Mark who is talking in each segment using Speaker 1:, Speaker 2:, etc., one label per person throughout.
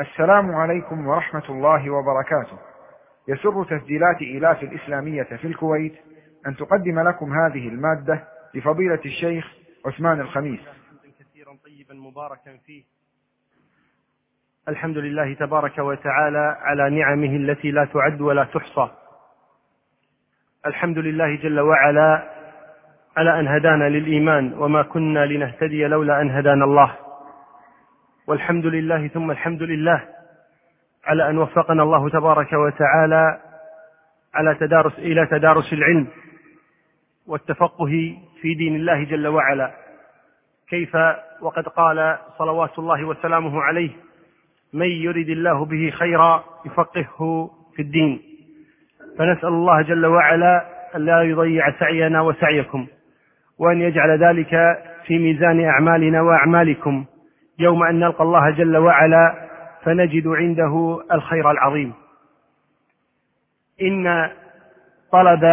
Speaker 1: السلام عليكم ورحمة الله وبركاته. يسر تسجيلات إيلاف الإسلامية في الكويت أن تقدم لكم هذه المادة لفضيلة الشيخ عثمان الخميس.
Speaker 2: كثيرا طيبا مباركا فيه. الحمد لله تبارك وتعالى على نعمه التي لا تعد ولا تحصى. الحمد لله جل وعلا على أن هدانا للإيمان وما كنا لنهتدي لولا أن هدانا الله. والحمد لله ثم الحمد لله على أن وفقنا الله تبارك وتعالى على تدارس إلى تدارس العلم والتفقه في دين الله جل وعلا. كيف وقد قال صلوات الله وسلامه عليه من يرد الله به خيرا يفقهه في الدين. فنسأل الله جل وعلا أن لا يضيع سعينا وسعيكم وأن يجعل ذلك في ميزان أعمالنا وأعمالكم. يوم أن نلقى الله جل وعلا فنجد عنده الخير العظيم. إن طلب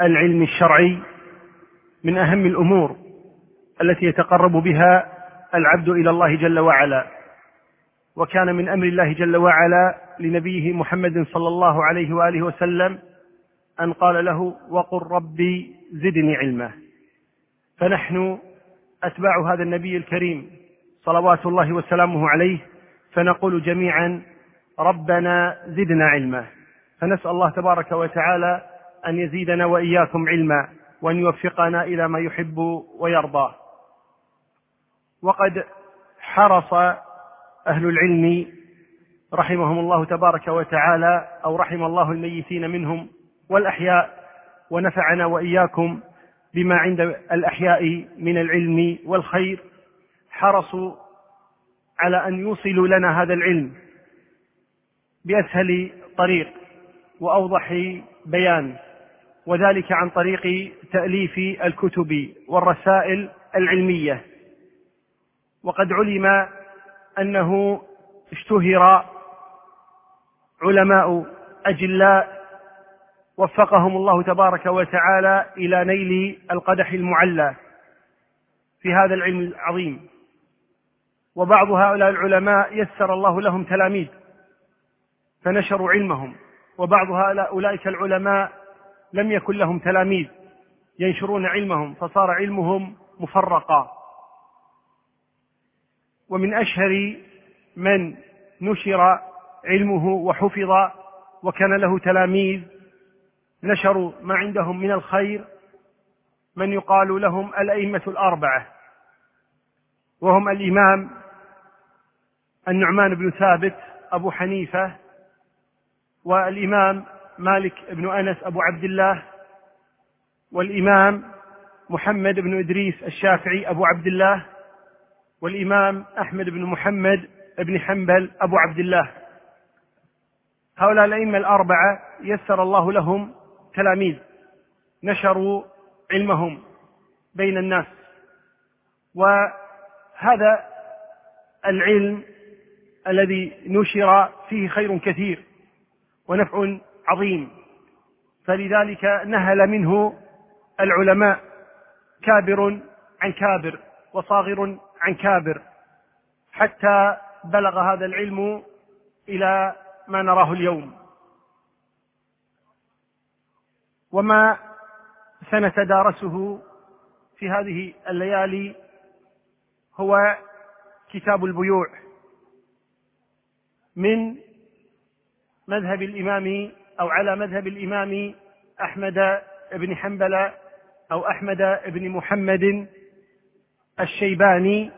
Speaker 2: العلم الشرعي من أهم الأمور التي يتقرب بها العبد إلى الله جل وعلا وكان من أمر الله جل وعلا لنبيه محمد صلى الله عليه وآله وسلم أن قال له وقل ربي زدني علما. فنحن أتباع هذا النبي الكريم صلوات الله وسلامه عليه فنقول جميعا ربنا زدنا علما. فنسأل الله تبارك وتعالى أن يزيدنا وإياكم علما وأن يوفقنا إلى ما يحب ويرضى. وقد حرص أهل العلم رحمهم الله تبارك وتعالى أو رحم الله الميتين منهم والأحياء ونفعنا وإياكم بما عند الأحياء من العلم والخير. حرصوا على أن يوصلوا لنا هذا العلم بأسهل طريق وأوضح بيان وذلك عن طريق تأليف الكتب والرسائل العلمية. وقد علم أنه اشتهر علماء أجلاء وفقهم الله تبارك وتعالى إلى نيل القدح المعلى. في هذا العلم العظيم. وبعض هؤلاء العلماء يسر الله لهم تلاميذ فنشروا علمهم وبعض هؤلاء أولئك العلماء لم يكن لهم تلاميذ ينشرون علمهم فصار علمهم مفرقا. ومن أشهر من نشر علمه وحفظ وكان له تلاميذ نشروا ما عندهم من الخير من يقال لهم الأئمة الأربعة وهم الإمام النعمان بن ثابت أبو حنيفة والإمام مالك بن أنس أبو عبد الله والإمام محمد بن إدريس الشافعي أبو عبد الله والإمام أحمد بن محمد بن حنبل أبو عبد الله. هؤلاء الأئمة الأربعة يسر الله لهم تلاميذ نشروا علمهم بين الناس. وهذا العلم الذي نشر فيه خير كثير ونفع عظيم. فلذلك نهل منه العلماء كابر عن كابر وصاغر عن كابر حتى بلغ هذا العلم إلى ما نراه اليوم. وما سنتدارسه في هذه الليالي هو كتاب البيوع. من مذهب الإمام أو على مذهب الإمام أحمد بن حنبل أو أحمد بن محمد الشيباني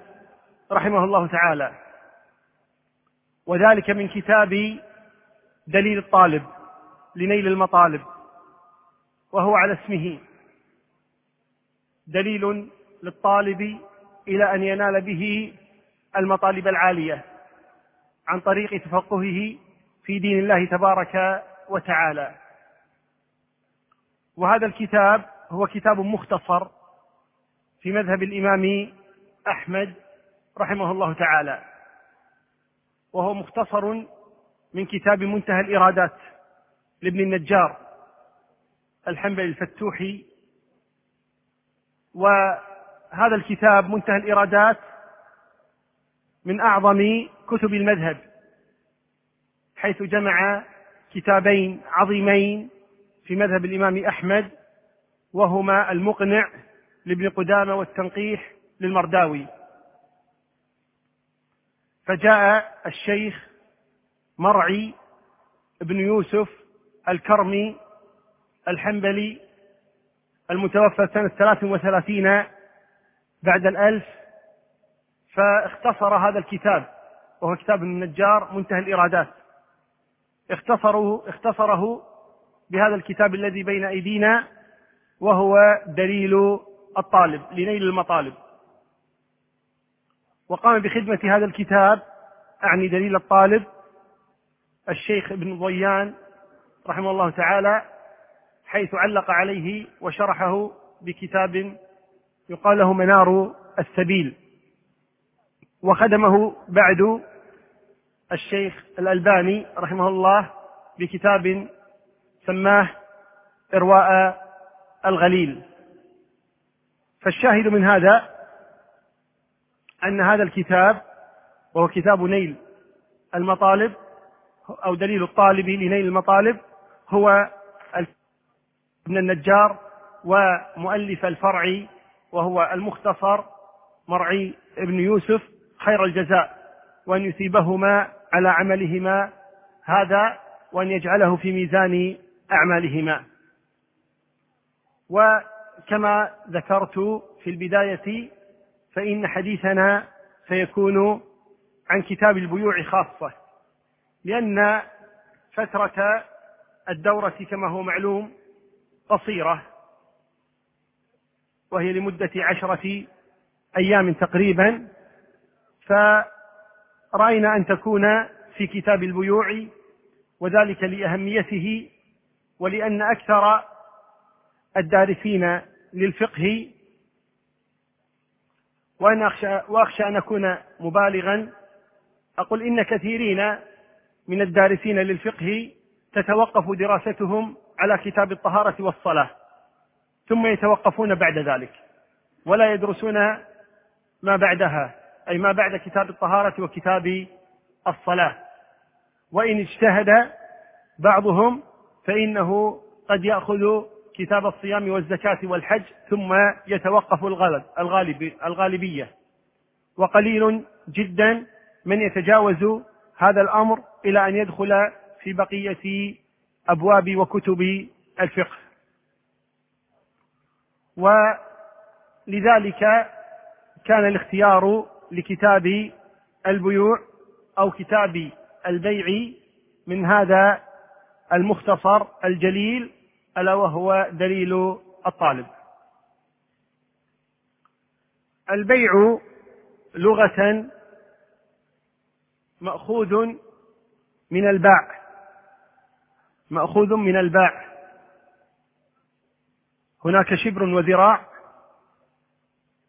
Speaker 2: رحمه الله تعالى. وذلك من كتاب دليل الطالب لنيل المطالب وهو على اسمه. دليل للطالب إلى أن ينال به المطالب العالية. عن طريق تفقهه في دين الله تبارك وتعالى. وهذا الكتاب هو كتاب مختصر في مذهب الإمام أحمد رحمه الله تعالى وهو مختصر من كتاب منتهى الإرادات لابن النجار الحنبلي الفتوحي. وهذا الكتاب منتهى الإرادات من أعظم كتب المذهب حيث جمع كتابين عظيمين في مذهب الإمام أحمد وهما المقنع لابن قدامة والتنقيح للمرداوي. فجاء الشيخ مرعي بن يوسف الكرمي الحنبلي المتوفى سنة ثلاث وثلاثين بعد الألف فاختصر هذا الكتاب وهو كتاب النجار منتهى الإرادات. اختصره اختصره بهذا الكتاب الذي بين أيدينا وهو دليل الطالب لنيل المطالب. وقام بخدمة هذا الكتاب أعني دليل الطالب الشيخ ابن ضيان رحمه الله تعالى حيث علق عليه وشرحه بكتاب يقال له منار السبيل. وخدمه بعد الشيخ الألباني رحمه الله بكتاب سماه إرواء الغليل. فالشاهد من هذا أن هذا الكتاب وهو كتاب نيل المطالب أو دليل الطالب لنيل المطالب هو ابن النجار ومؤلف الفرع وهو المختصر مرعي ابن يوسف خير الجزاء وأن يثيبهما على عملهما هذا وأن يجعله في ميزان أعمالهما. وكما ذكرت في البداية فإن حديثنا سيكون عن كتاب البيوع خاصة لأن فترة الدورة كما هو معلوم قصيرة وهي لمدة عشرة أيام تقريبا. فرأينا أن تكون في كتاب البيوع وذلك لأهميته ولأن أكثر الدارسين للفقه وأنا أخشى وأخشى أن أكون مبالغا. أقول إن كثيرين من الدارسين للفقه تتوقف دراستهم على كتاب الطهارة والصلاة ثم يتوقفون بعد ذلك ولا يدرسون ما بعدها. أي ما بعد كتاب الطهارة وكتاب الصلاة. وإن اجتهد بعضهم فإنه قد يأخذ كتاب الصيام والزكاة والحج ثم يتوقف الغالب الغالب الغالبية. وقليل جدا من يتجاوز هذا الأمر إلى أن يدخل في بقية أبواب وكتب الفقه. ولذلك كان الاختيار لكتاب البيوع أو كتاب البيع من هذا المختصر الجليل ألا وهو دليل الطالب. البيع لغة مأخوذ من الباع. مأخوذ من الباع. هناك شبر وذراع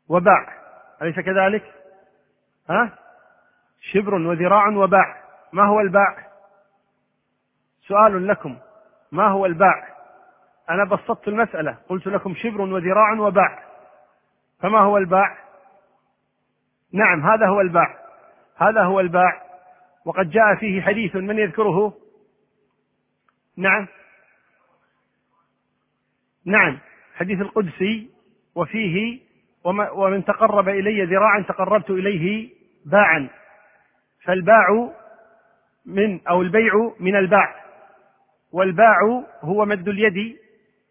Speaker 2: وباع. أليس كذلك؟ ها؟ شبر وذراع وباع. ما هو الباع؟ سؤال لكم. ما هو الباع؟ أنا بسطت المسألة. قلت لكم شبر وذراع وباع. فما هو الباع؟ نعم هذا هو الباع. هذا هو الباع. وقد جاء فيه حديث من يذكره؟ نعم. نعم حديث القدسي. وفيه ومن تقرب إلي ذراعا تقربت إليه باعا فالباع من أو البيع من الباع. والباع هو مد اليد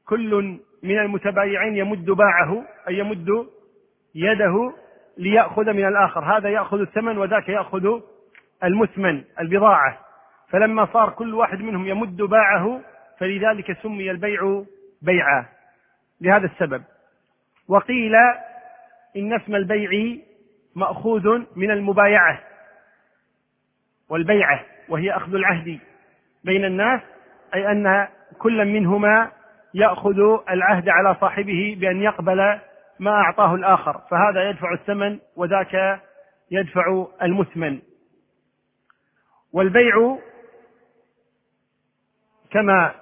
Speaker 2: كل من المتبايعين يمد باعه أي يمد يده ليأخذ من الآخر. هذا يأخذ الثمن وذاك يأخذ المثمن البضاعة. فلما صار كل واحد منهم يمد باعه فلذلك سمي البيع بيعا. لهذا السبب. وقيل إن اسم البيع مأخوذ من المبايعة والبيعة وهي أخذ العهد بين الناس أي أن كل منهما يأخذ العهد على صاحبه بأن يقبل ما أعطاه الآخر فهذا يدفع الثمن وذاك يدفع المثمن. والبيع كما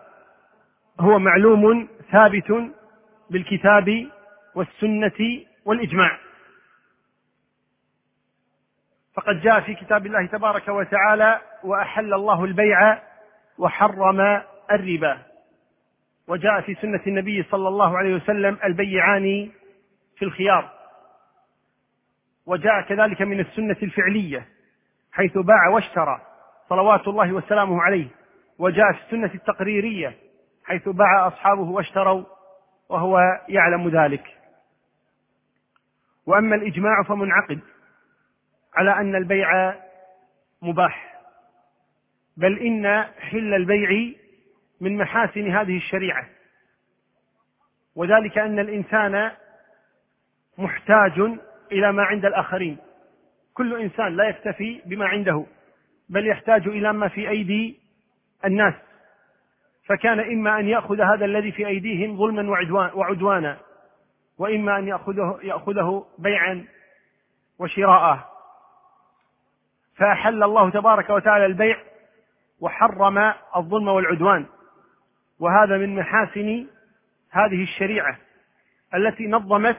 Speaker 2: هو معلوم ثابت بالكتاب والسنة والإجماع. فقد جاء في كتاب الله تبارك وتعالى وأحل الله البيع وحرم الربا. وجاء في سنة النبي صلى الله عليه وسلم البيعان في الخيار. وجاء كذلك من السنة الفعلية حيث باع واشترى صلوات الله وسلامه عليه. وجاء في السنة التقريرية حيث باع أصحابه واشتروا وهو يعلم ذلك. وأما الإجماع فمنعقد. على أن البيع مباح بل إن حل البيع من محاسن هذه الشريعة. وذلك أن الإنسان محتاج إلى ما عند الآخرين. كل إنسان لا يكتفي بما عنده بل يحتاج إلى ما في أيدي الناس. فكان إما أن يأخذ هذا الذي في أيديهم ظلما وعدوانا وإما أن ياخذه يأخذه بيعا وشراءه. فأحل الله تبارك وتعالى البيع وحرم الظلم والعدوان. وهذا من محاسن هذه الشريعة التي نظمت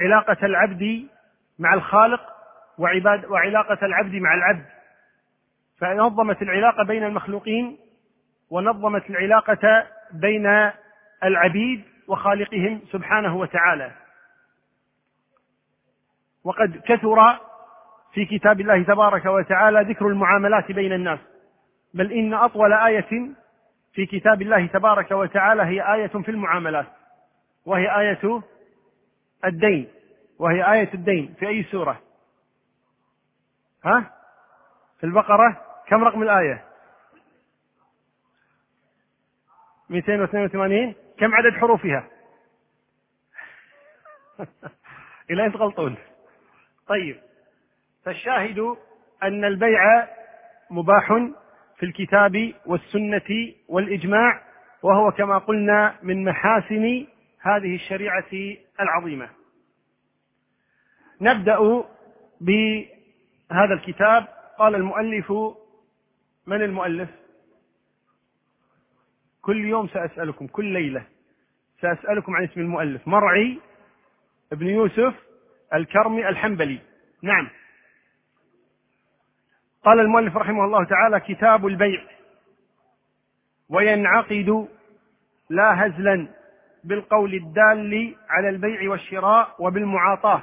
Speaker 2: علاقة العبد مع الخالق وعباد وعلاقة العبد مع العبد. فنظمت العلاقة بين المخلوقين ونظمت العلاقة بين العبيد وخالقهم سبحانه وتعالى. وقد كثر في كتاب الله تبارك وتعالى ذكر المعاملات بين الناس. بل إن أطول آية في كتاب الله تبارك وتعالى هي آية في المعاملات وهي آية الدين وهي آية الدين في أي سورة؟ ها؟ في البقرة؟ كم رقم الآية؟ 282 كم عدد حروفها؟ إلى أن تغلطون؟ طيب. فالشاهد أن البيع مباح في الكتاب والسنة والإجماع وهو كما قلنا من محاسن هذه الشريعة العظيمة. نبدأ بهذا الكتاب. قال المؤلف من المؤلف؟ كل يوم سأسألكم كل ليلة سأسألكم عن اسم المؤلف. مرعي ابن يوسف الكرمي الحنبلي. نعم. قال المؤلف رحمه الله تعالى كتاب البيع. وينعقد لا هزلا بالقول الدال على البيع والشراء وبالمعاطاة.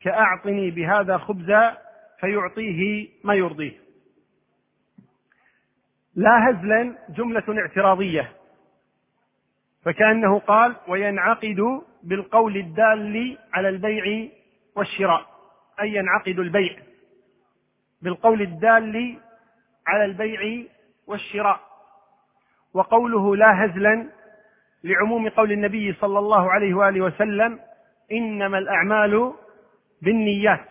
Speaker 2: كأعطني بهذا خبزا فيعطيه ما يرضيه. لا هزلا جملة اعتراضية. فكأنه قال وينعقد بالقول الدال على البيع والشراء. أي ينعقد البيع. بالقول الدال على البيع والشراء وقوله لا هزلا لعموم قول النبي صلى الله عليه وآله وسلم إنما الأعمال بالنيات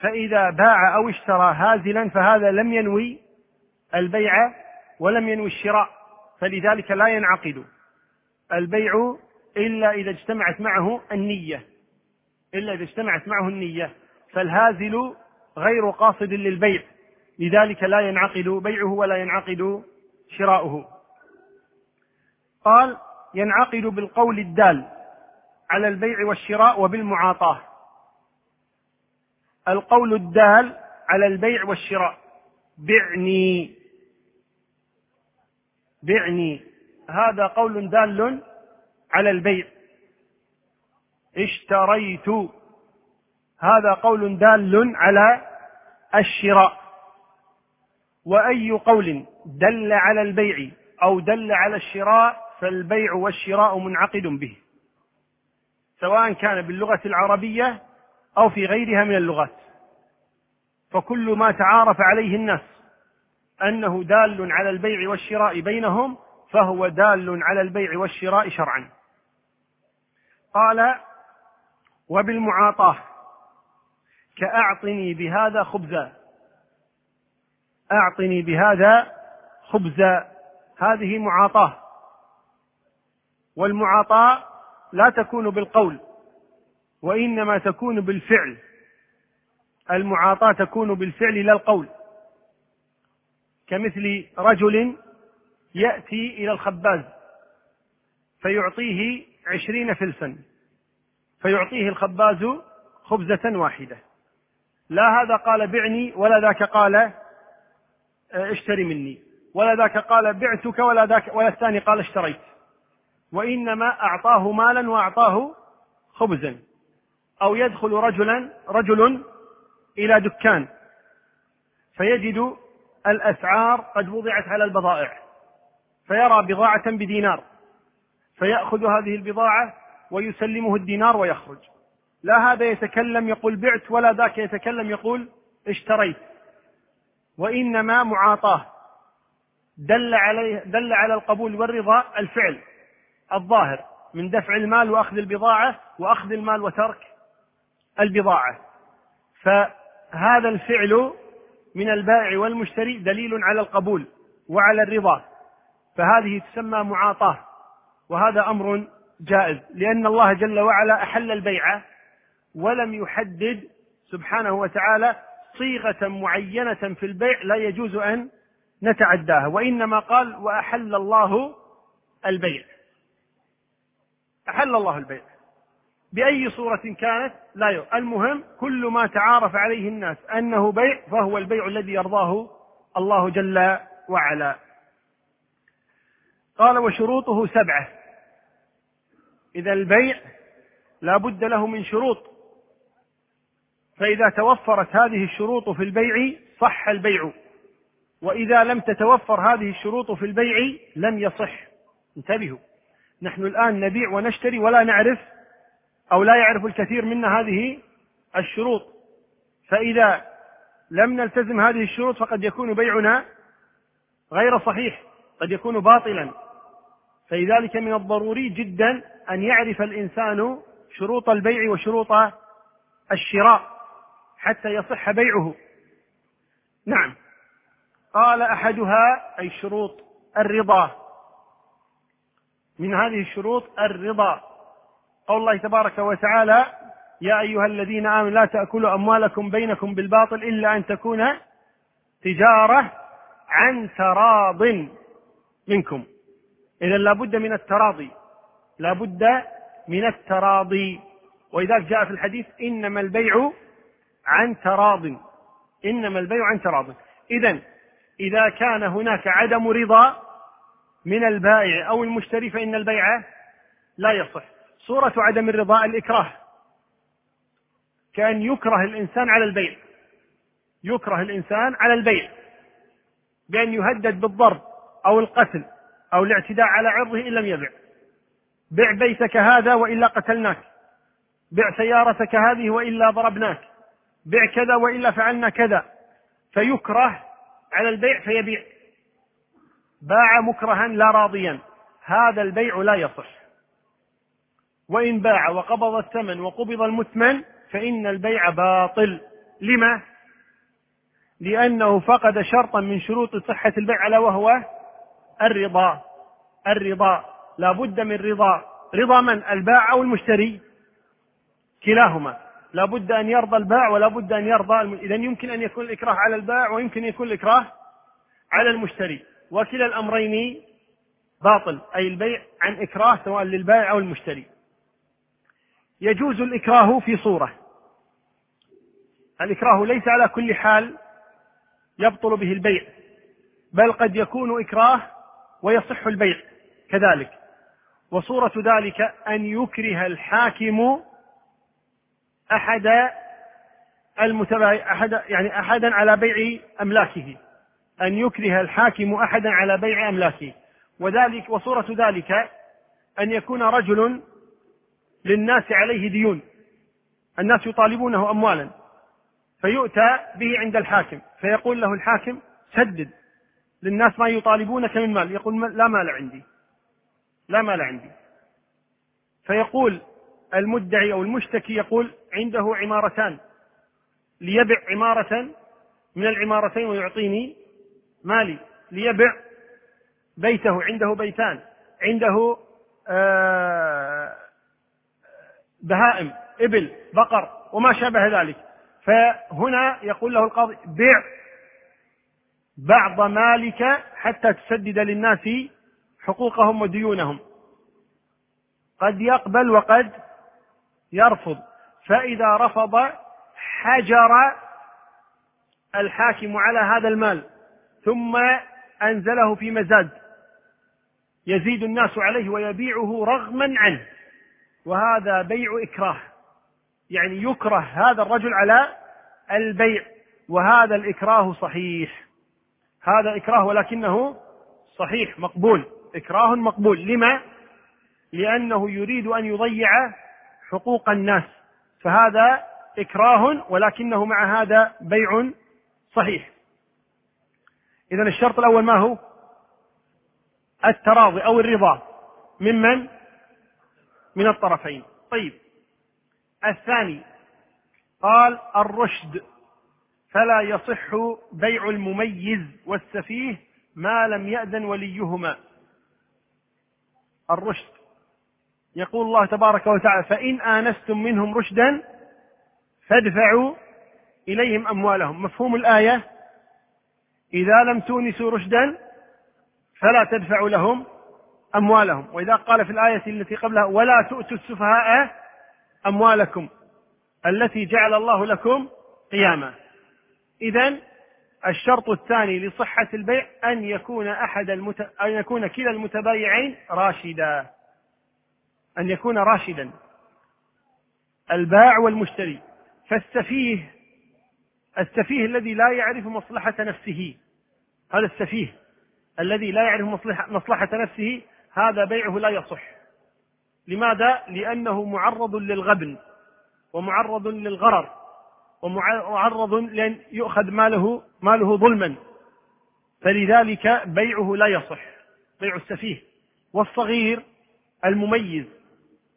Speaker 2: فإذا باع أو اشترى هازلا فهذا لم ينوي البيع ولم ينوي الشراء فلذلك لا ينعقد البيع إلا إذا اجتمعت معه النية إلا إذا اجتمعت معه النية فالهازل غير قاصد للبيع. لذلك لا ينعقد بيعه ولا ينعقد شراؤه. قال ينعقد بالقول الدال على البيع والشراء وبالمعاطاة. القول الدال على البيع والشراء. بعني. بعني. هذا قول دال على البيع. اشتريت. هذا قول دال على الشراء. وأي قول دل على البيع أو دل على الشراء فالبيع والشراء منعقد به سواء كان باللغة العربية أو في غيرها من اللغات. فكل ما تعارف عليه الناس أنه دال على البيع والشراء بينهم فهو دال على البيع والشراء شرعا. قال وبالمعاطاة كأعطني بهذا خبزا. أعطني بهذا خبزا. هذه معاطاة. والمعاطاة لا تكون بالقول وإنما تكون بالفعل. المعاطاة تكون بالفعل لا القول. كمثل رجل يأتي إلى الخباز فيعطيه عشرين فلسا فيعطيه الخباز خبزة واحدة. لا هذا قال بعني ولا ذاك قال آه، اشتري مني. ولا ذاك قال بعتك ولا ذاك ولا الثاني قال اشتريت. وإنما أعطاه مالا وأعطاه خبزا. أو يدخل رجلا رجل إلى دكان. فيجد الأسعار قد وضعت على البضائع. فيرى بضاعة بدينار. فيأخذ هذه البضاعة ويسلمه الدينار ويخرج. لا هذا يتكلم يقول بعت ولا ذاك يتكلم يقول اشتريت. وإنما معاطاة. دل عليه دل على القبول والرضا الفعل الظاهر. من دفع المال وأخذ البضاعة وأخذ المال وترك البضاعة. فهذا الفعل من البائع والمشتري دليل على القبول وعلى الرضا. فهذه تسمى معاطاة. وهذا أمر جائز. لأن الله جل وعلا أحل البيع ولم يحدد سبحانه وتعالى صيغة معينة في البيع لا يجوز أن نتعداها وإنما قال وأحل الله البيع. أحل الله البيع. بأي صورة كانت لا يو. المهم كل ما تعارف عليه الناس أنه بيع فهو البيع الذي يرضاه الله جل وعلا. قال وشروطه سبعة. إذا البيع لا بد له من شروط. فإذا توفرت هذه الشروط في البيع صح البيع. وإذا لم تتوفر هذه الشروط في البيع لم يصح. انتبهوا. نحن الآن نبيع ونشتري ولا نعرف أو لا يعرف الكثير منا هذه الشروط. فإذا لم نلتزم هذه الشروط فقد يكون بيعنا غير صحيح قد يكون باطلا. فلذلك من الضروري جدا أن يعرف الإنسان شروط البيع وشروط الشراء. حتى يصح بيعه. نعم. قال أحدها أي شروط الرضا. من هذه الشروط الرضا. قول الله تبارك وتعالى يا أيها الذين آمنوا لا تأكلوا أموالكم بينكم بالباطل إلا أن تكون تجارة عن تراض منكم. اذا لابد من التراضي. لابد من التراضي. ولذلك جاء في الحديث إنما البيع عن تراض إنما البيع عن تراض. اذا إذا كان هناك عدم رضا من البائع أو المشتري فإن البيع لا يصح. صورة عدم الرضا الإكراه. كأن يكره الإنسان على البيع. يكره الإنسان على البيع. بأن يهدد بالضرب أو القتل أو الاعتداء على عرضه إن لم يبع. بع بيتك هذا وإلا قتلناك. بع سيارتك هذه وإلا ضربناك. بع كذا وإلا فعلنا كذا. فيكره على البيع فيبيع. باع مكرها لا راضيا. هذا البيع لا يصح. وإن باع وقبض الثمن وقبض المثمن فإن البيع باطل. لما؟ لأنه فقد شرطا من شروط صحة البيع ألا وهو الرضا. الرضا. لا بد من رضا. رضا من؟ الباع أو المشتري كلاهما. لا بد أن يرضى الباع ولا بد أن يرضى إذا يمكن أن يكون الإكراه على الباع ويمكن أن يكون الإكراه على المشتري. وكلا الأمرين باطل أي البيع عن إكراه سواء للبائع أو المشتري. يجوز الإكراه في صورة. الإكراه ليس على كل حال يبطل به البيع بل قد يكون إكراه ويصح البيع كذلك. وصورة ذلك أن يكره الحاكم أحد المتبايع أحد يعني أحدا على بيع أملاكه أن يكره الحاكم أحدا على بيع أملاكه. وذلك وصورة ذلك أن يكون رجل للناس عليه ديون. الناس يطالبونه أموالا. فيؤتى به عند الحاكم. فيقول له الحاكم سدد. للناس ما يطالبونك من مال. يقول لا مال عندي. لا مال عندي. فيقول المدعي أو المشتكي يقول عنده عمارتان ليبع عمارة من العمارتين ويعطيني مالي ليبع بيته عنده بيتان عنده آه، بهائم إبل بقر وما شابه ذلك. فهنا يقول له القاضي بع بعض مالك حتى تسدد للناس حقوقهم وديونهم. قد يقبل وقد يرفض. فإذا رفض حجر الحاكم على هذا المال ثم أنزله في مزاد. يزيد الناس عليه ويبيعه رغما عنه. وهذا بيع إكراه. يعني يكره هذا الرجل على البيع. وهذا الإكراه صحيح. هذا إكراه ولكنه صحيح مقبول. إكراه مقبول. لما؟ لأنه يريد أن يضيع حقوق الناس فهذا إكراه ولكنه مع هذا بيع صحيح. إذا الشرط الأول ما هو؟ التراضي أو الرضا ممن؟ من الطرفين. طيب. الثاني قال الرشد فلا يصح بيع المميز والسفيه ما لم يأذن وليهما. الرشد. يقول الله تبارك وتعالى فإن آنستم منهم رشدا فادفعوا إليهم أموالهم. مفهوم الآية؟ إذا لم تونسوا رشدا فلا تدفعوا لهم أموالهم. وإذا قال في الآية التي قبلها ولا تؤتوا السفهاء أموالكم التي جعل الله لكم قياما. إذا الشرط الثاني لصحة البيع أن يكون أحد المت... أن يكون كلا المتبايعين راشدا. أن يكون راشدا الباع والمشتري. فالسفيه السفيه الذي لا يعرف مصلحة نفسه. هذا السفيه الذي لا يعرف مصلحة, مصلحة نفسه هذا بيعه لا يصح. لماذا؟ لأنه معرض للغبن ومعرض للغرر ومعرض لأن يؤخذ ماله ماله ظلما. فلذلك بيعه لا يصح. بيع السفيه. والصغير المميز.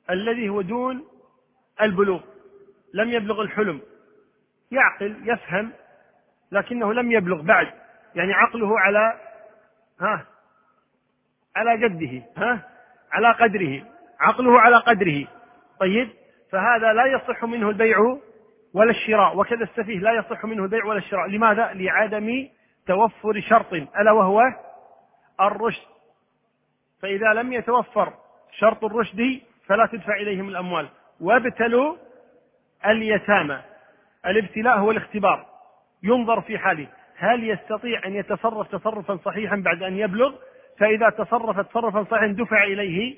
Speaker 2: الذي هو دون البلوغ لم يبلغ الحلم. يعقل يفهم لكنه لم يبلغ بعد. يعني عقله على ها على جده ها على قدره عقله على قدره. طيب فهذا لا يصح منه البيع ولا الشراء وكذا السفيه لا يصح منه البيع ولا الشراء. لماذا؟ لعدم توفر شرط ألا وهو الرشد. فإذا لم يتوفر شرط الرشد فلا تدفع إليهم الأموال. وابتلوا اليتامى. الابتلاء هو الاختبار. ينظر في حاله. هل يستطيع أن يتصرف تصرفا صحيحا بعد أن يبلغ؟ فإذا تصرف تصرفا صحيحا دفع إليه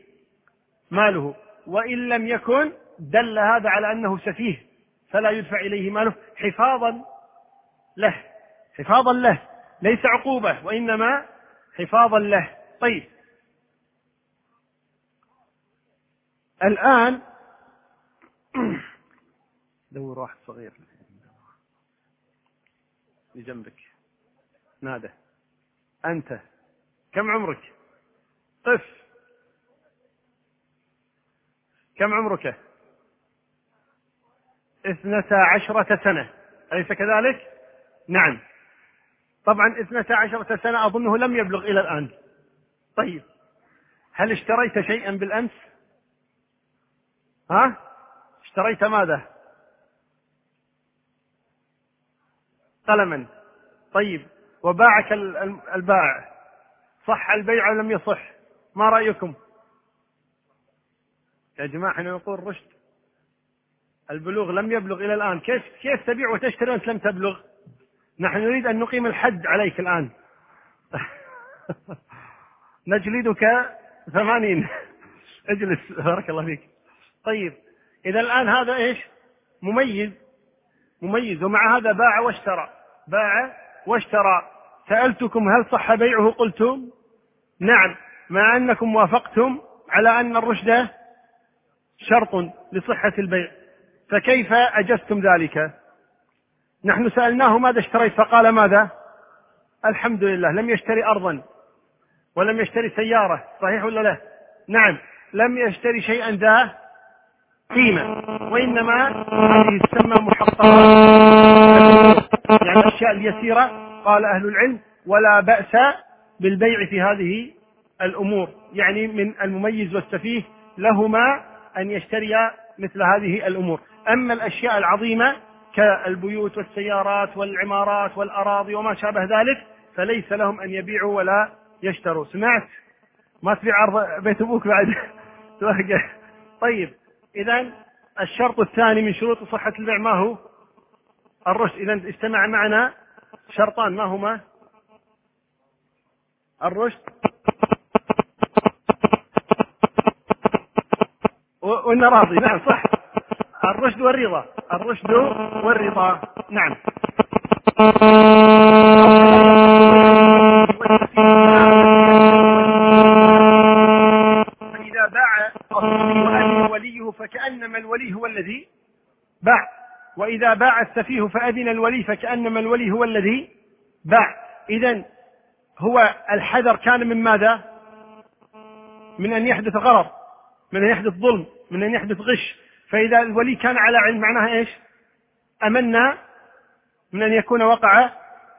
Speaker 2: ماله. وإن لم يكن دل هذا على أنه سفيه. فلا يدفع إليه ماله. حفاظا له. حفاظا له. ليس عقوبة وإنما حفاظا له. طيب. الآن دور واحد صغير. لجنبك نادى. أنت. كم عمرك؟ قف كم عمرك؟ اثنتا عشرة سنة. أليس كذلك؟ نعم. طبعا اثنتا عشرة سنة أظنه لم يبلغ إلى الآن. طيب. هل اشتريت شيئا بالأمس؟ ها؟ اشتريت ماذا؟ قلما. طيب وباعك البائع صح البيع أو لم يصح؟ ما رأيكم؟ يا جماعة إحنا نقول رشد البلوغ لم يبلغ إلى الآن. كيف كيف تبيع وتشتري وأنت لم تبلغ؟ نحن نريد أن نقيم الحد عليك الآن. نجلدك ثمانين. اجلس. بارك الله فيك. طيب إذا الآن هذا إيش؟ مميز. مميز. ومع هذا باع واشترى. باع واشترى. سألتكم هل صح بيعه؟ قلتم نعم. مع أنكم وافقتم على أن الرشد شرط لصحة البيع. فكيف أجزتم ذلك؟ نحن سألناه ماذا اشتريت فقال ماذا؟ الحمد لله لم يشتري أرضا ولم يشتري سيارة صحيح ولا لا؟ نعم. لم يشتري شيئا ذا قيمة وإنما هذه تسمى محققات يعني الأشياء اليسيرة قال أهل العلم ولا بأس بالبيع في هذه الأمور. يعني من المميز والسفيه لهما أن يشتريا مثل هذه الأمور. أما الأشياء العظيمة كالبيوت والسيارات والعمارات والأراضي وما شابه ذلك فليس لهم أن يبيعوا ولا يشتروا. سمعت؟ ما تبيع عرض بيت أبوك بعد. طيب. إذا الشرط الثاني من شروط صحة البيع ما هو؟ الرشد. إذا اجتمع معنا شرطان. ما هما؟ الرشد. وإن راضي. نعم صح. الرشد والرضا. الرشد والرضا. نعم. باع. وإذا باع السفيه فأذن الولي فكأنما الولي هو الذي باع. إذا هو الحذر كان من ماذا؟ من أن يحدث غرر من أن يحدث ظلم من أن يحدث غش. فإذا الولي كان على علم معناها إيش؟ أمنا من أن يكون وقع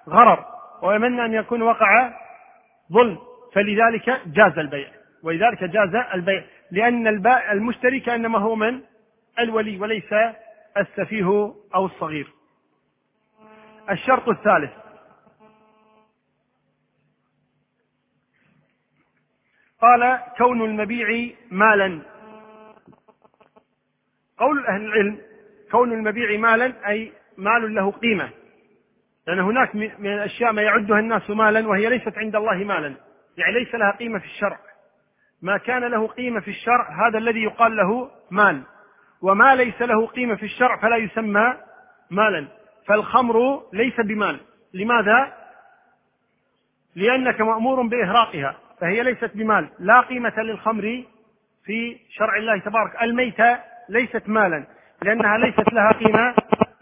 Speaker 2: غرر وأمنا أن يكون وقع ظلم. فلذلك جاز البيع. ولذلك جاز البيع. لأن المشتري كأنما هو من؟ الولي وليس السفيه أو الصغير. الشرط الثالث. قال كون المبيع مالا. قول أهل العلم كون المبيع مالا أي مال له قيمة. لأن هناك من الأشياء ما يعدها الناس مالا وهي ليست عند الله مالا. يعني ليس لها قيمة في الشرع. ما كان له قيمة في الشرع هذا الذي يقال له مال. وما ليس له قيمة في الشرع فلا يسمى مالا. فالخمر ليس بمال. لماذا؟ لأنك مأمور بإهراقها فهي ليست بمال. لا قيمة للخمر في شرع الله تبارك. الميتة ليست مالا لأنها ليست لها قيمة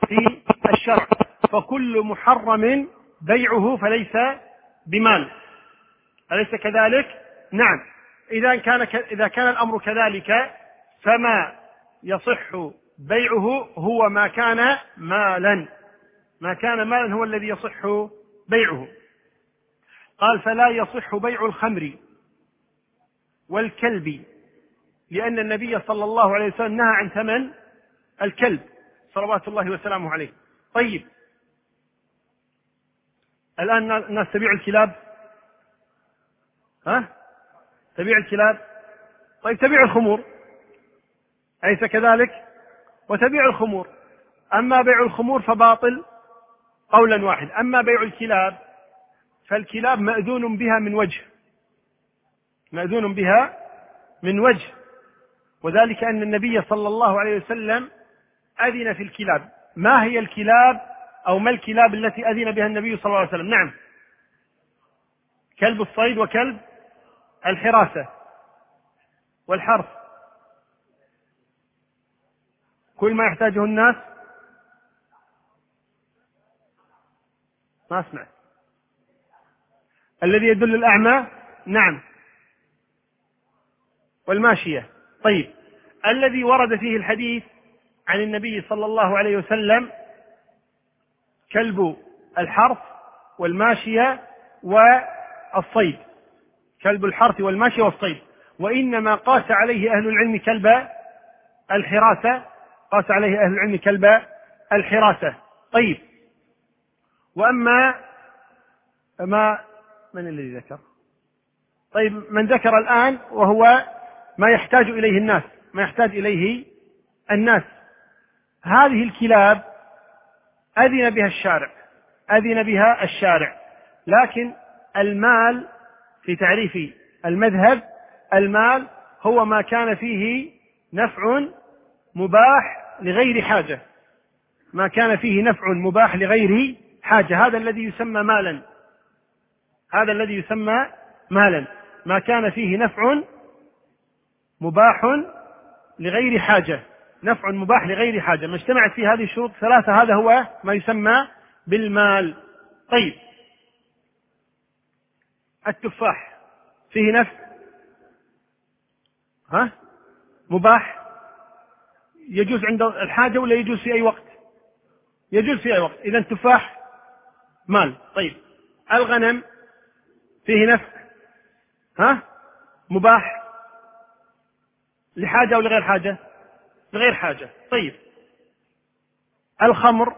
Speaker 2: في الشرع. فكل محرم بيعه فليس بمال. أليس كذلك؟ نعم. إذا كان إذا كان الأمر كذلك فما يصح بيعه هو ما كان مالا. ما كان مالا هو الذي يصح بيعه. قال فلا يصح بيع الخمر والكلب لأن النبي صلى الله عليه وسلم نهى عن ثمن الكلب صلوات الله وسلامه عليه. طيب الآن الناس تبيع الكلاب؟ ها؟ تبيع الكلاب؟ طيب تبيع الخمور. أليس كذلك؟ وتبيع الخمور. أما بيع الخمور فباطل قولا واحد أما بيع الكلاب فالكلاب مأذون بها من وجه. مأذون بها من وجه. وذلك أن النبي صلى الله عليه وسلم أذن في الكلاب. ما هي الكلاب أو ما الكلاب التي أذن بها النبي صلى الله عليه وسلم؟ نعم. كلب الصيد وكلب الحراسة والحرث. كل ما يحتاجه الناس. ما أسمع. الذي يدل الأعمى؟ نعم. والماشية. طيب. الذي ورد فيه الحديث عن النبي صلى الله عليه وسلم كلب الحرث والماشية والصيد. كلب الحرث والماشية والصيد. وإنما قاس عليه أهل العلم كلب الحراسة قاس عليه أهل العلم كلب الحراسة. طيب. وأما ما من الذي ذكر؟ طيب من ذكر الآن وهو ما يحتاج إليه الناس ما يحتاج إليه الناس. هذه الكلاب أذن بها الشارع أذن بها الشارع. لكن المال في تعريف المذهب المال هو ما كان فيه نفع مباح لغير حاجة. ما كان فيه نفع مباح لغير حاجة. هذا الذي يسمى مالا. هذا الذي يسمى مالا. ما كان فيه نفع مباح لغير حاجة. نفع مباح لغير حاجة. ما اجتمعت فيه هذه الشروط الثلاثة هذا هو ما يسمى بالمال. طيب. التفاح. فيه نفع. ها؟ مباح. يجوز عند الحاجة ولا يجوز في أي وقت؟ يجوز في أي وقت. إذا التفاح مال. طيب. الغنم فيه نفع. ها؟ مباح. لحاجة أو لغير حاجة؟ لغير حاجة. طيب. الخمر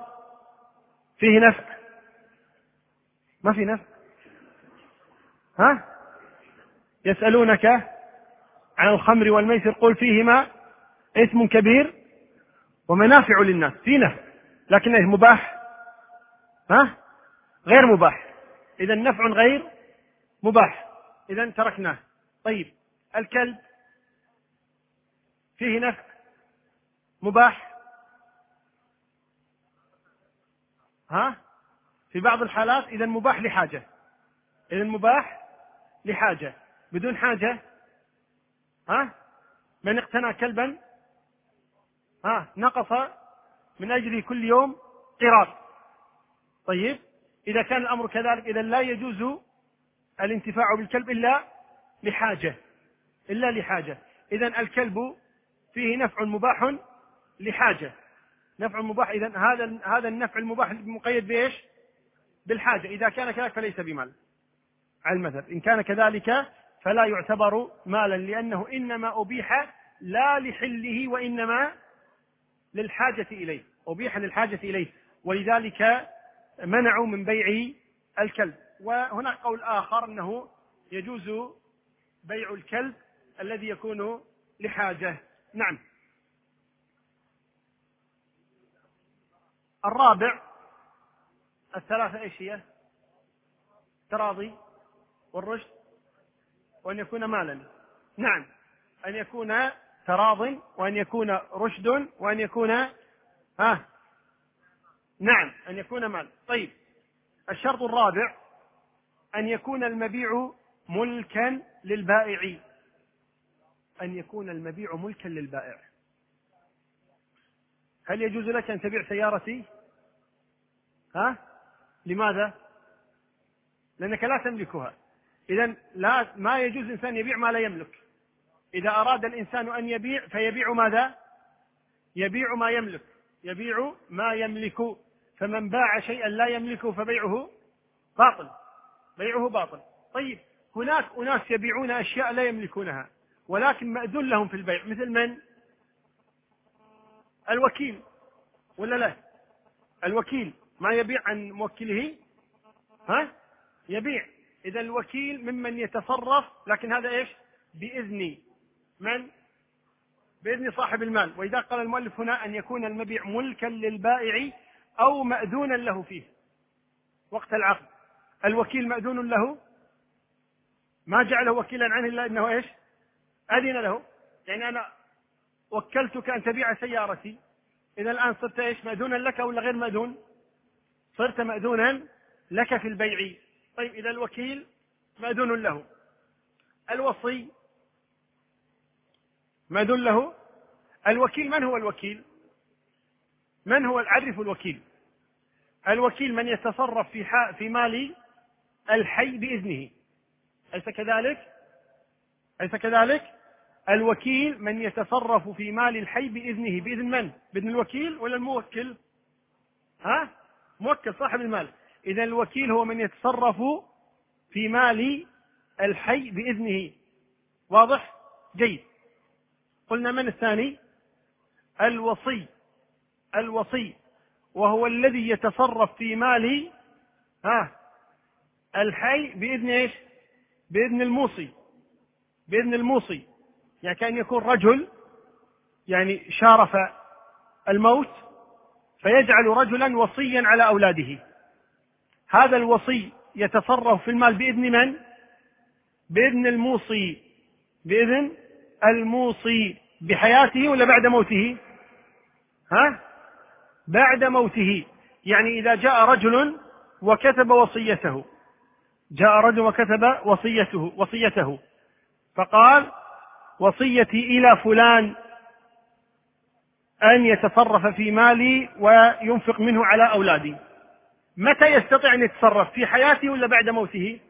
Speaker 2: فيه نفع. ما في نفع. ها؟ يسألونك عن الخمر والميسر. قل فيهما اسم كبير. ومنافع للناس. في نفع لكنه مباح. ها؟ غير مباح. إذا نفع غير مباح. إذا تركناه. طيب. الكلب. فيه نفع. مباح. ها؟ في بعض الحالات إذا مباح لحاجة. إذا مباح لحاجة. بدون حاجة. ها؟ من اقتنى كلبا؟ ها نقص من أجله كل يوم قراط. طيب إذا كان الأمر كذلك إذا لا يجوز الانتفاع بالكلب إلا لحاجة إلا لحاجة. إذا الكلب فيه نفع مباح لحاجة. نفع مباح إذا هذا هذا النفع المباح مقيد بإيش؟ بالحاجة. إذا كان كذلك فليس بمال. على المذهب إن كان كذلك فلا يعتبر مالا لأنه إنما أبيح لا لحله وإنما للحاجة إليه أبيح للحاجة إليه. ولذلك منعوا من بيع الكلب. وهناك قول آخر أنه يجوز بيع الكلب الذي يكون لحاجة. نعم. الرابع الثلاثة إيش هي؟ تراضي والرشد وأن يكون مالا. نعم. أن يكون تراض وأن يكون رشد وأن يكون ها؟ نعم أن يكون مال. طيب الشرط الرابع أن يكون المبيع ملكا للبائع. أن يكون المبيع ملكا للبائع. هل يجوز لك أن تبيع سيارتي؟ ها؟ لماذا؟ لأنك لا تملكها. إذا لا ما يجوز الإنسان يبيع ما لا يملك. إذا أراد الإنسان أن يبيع فيبيع ماذا؟ يبيع ما يملك. يبيع ما يملك. فمن باع شيئا لا يملكه فبيعه باطل. بيعه باطل. طيب هناك أناس يبيعون أشياء لا يملكونها ولكن مأذون لهم في البيع. مثل من؟ الوكيل. ولا لا؟ الوكيل. ما يبيع عن موكله؟ ها؟ يبيع. إذا الوكيل ممن يتصرف لكن هذا إيش؟ بإذن. من بإذن صاحب المال. وإذا قال المؤلف هنا أن يكون المبيع ملكا للبائع أو مأذونا له فيه. وقت العقد. الوكيل مأذون له؟ ما جعله وكيلا عنه إلا أنه إيش؟ أذن له. يعني أنا وكلتك أن تبيع سيارتي. إذا الآن صرت إيش؟ مأذونا لك ولا غير مأذون؟ صرت مأذونا لك في البيع. طيب إذا الوكيل مأذون له. الوصي مأذون له؟ الوكيل من هو الوكيل؟ من هو عرف الوكيل؟ الوكيل من يتصرف في في مال الحي بإذنه. أليس كذلك؟ أليس كذلك؟ الوكيل من يتصرف في مال الحي بإذنه. بإذن من؟ بإذن الوكيل ولا الموكل؟ ها؟ موكل صاحب المال. إذا الوكيل هو من يتصرف في مال الحي بإذنه. واضح؟ جيد. قلنا من الثاني الوصي الوصي وهو الذي يتصرف في مال ها الحي بإذن إيش؟ بإذن الموصي بإذن الموصي يعني كان يكون رجل يعني شارف الموت فيجعل رجلا وصيا على أولاده هذا الوصي يتصرف في المال بإذن من؟ بإذن الموصي بإذن الموصي بحياته ولا بعد موته؟ ها؟ بعد موته. يعني إذا جاء رجل وكتب وصيته. جاء رجل وكتب وصيته وصيته. فقال وصيتي إلى فلان أن يتصرف في مالي وينفق منه على أولادي. متى يستطيع أن يتصرف؟ في حياته ولا بعد موته؟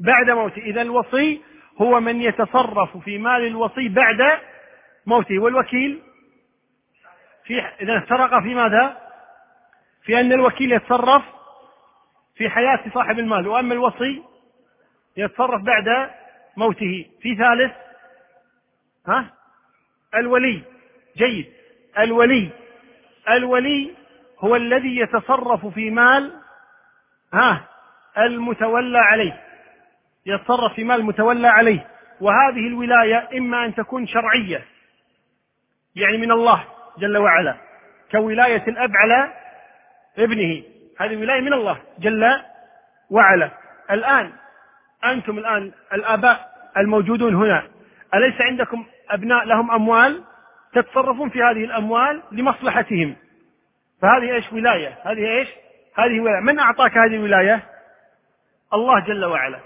Speaker 2: بعد موته. إذا الوصي هو من يتصرف في مال الوصي بعد موته والوكيل في إذا افترق في ماذا؟ في أن الوكيل يتصرف في حياة صاحب المال وأما الوصي يتصرف بعد موته. في ثالث ها؟ الولي جيد. الولي الولي هو الذي يتصرف في مال ها؟ المتولى عليه. يتصرف في مال المتولى عليه. وهذه الولاية إما أن تكون شرعية يعني من الله جل وعلا كولاية الأب على ابنه. هذه ولاية من الله جل وعلا. الآن أنتم الآن الآباء الموجودون هنا أليس عندكم أبناء لهم أموال؟ تتصرفون في هذه الأموال لمصلحتهم. فهذه إيش ولاية؟ هذه إيش؟ هذه ولاية. من أعطاك هذه الولاية الله جل وعلا.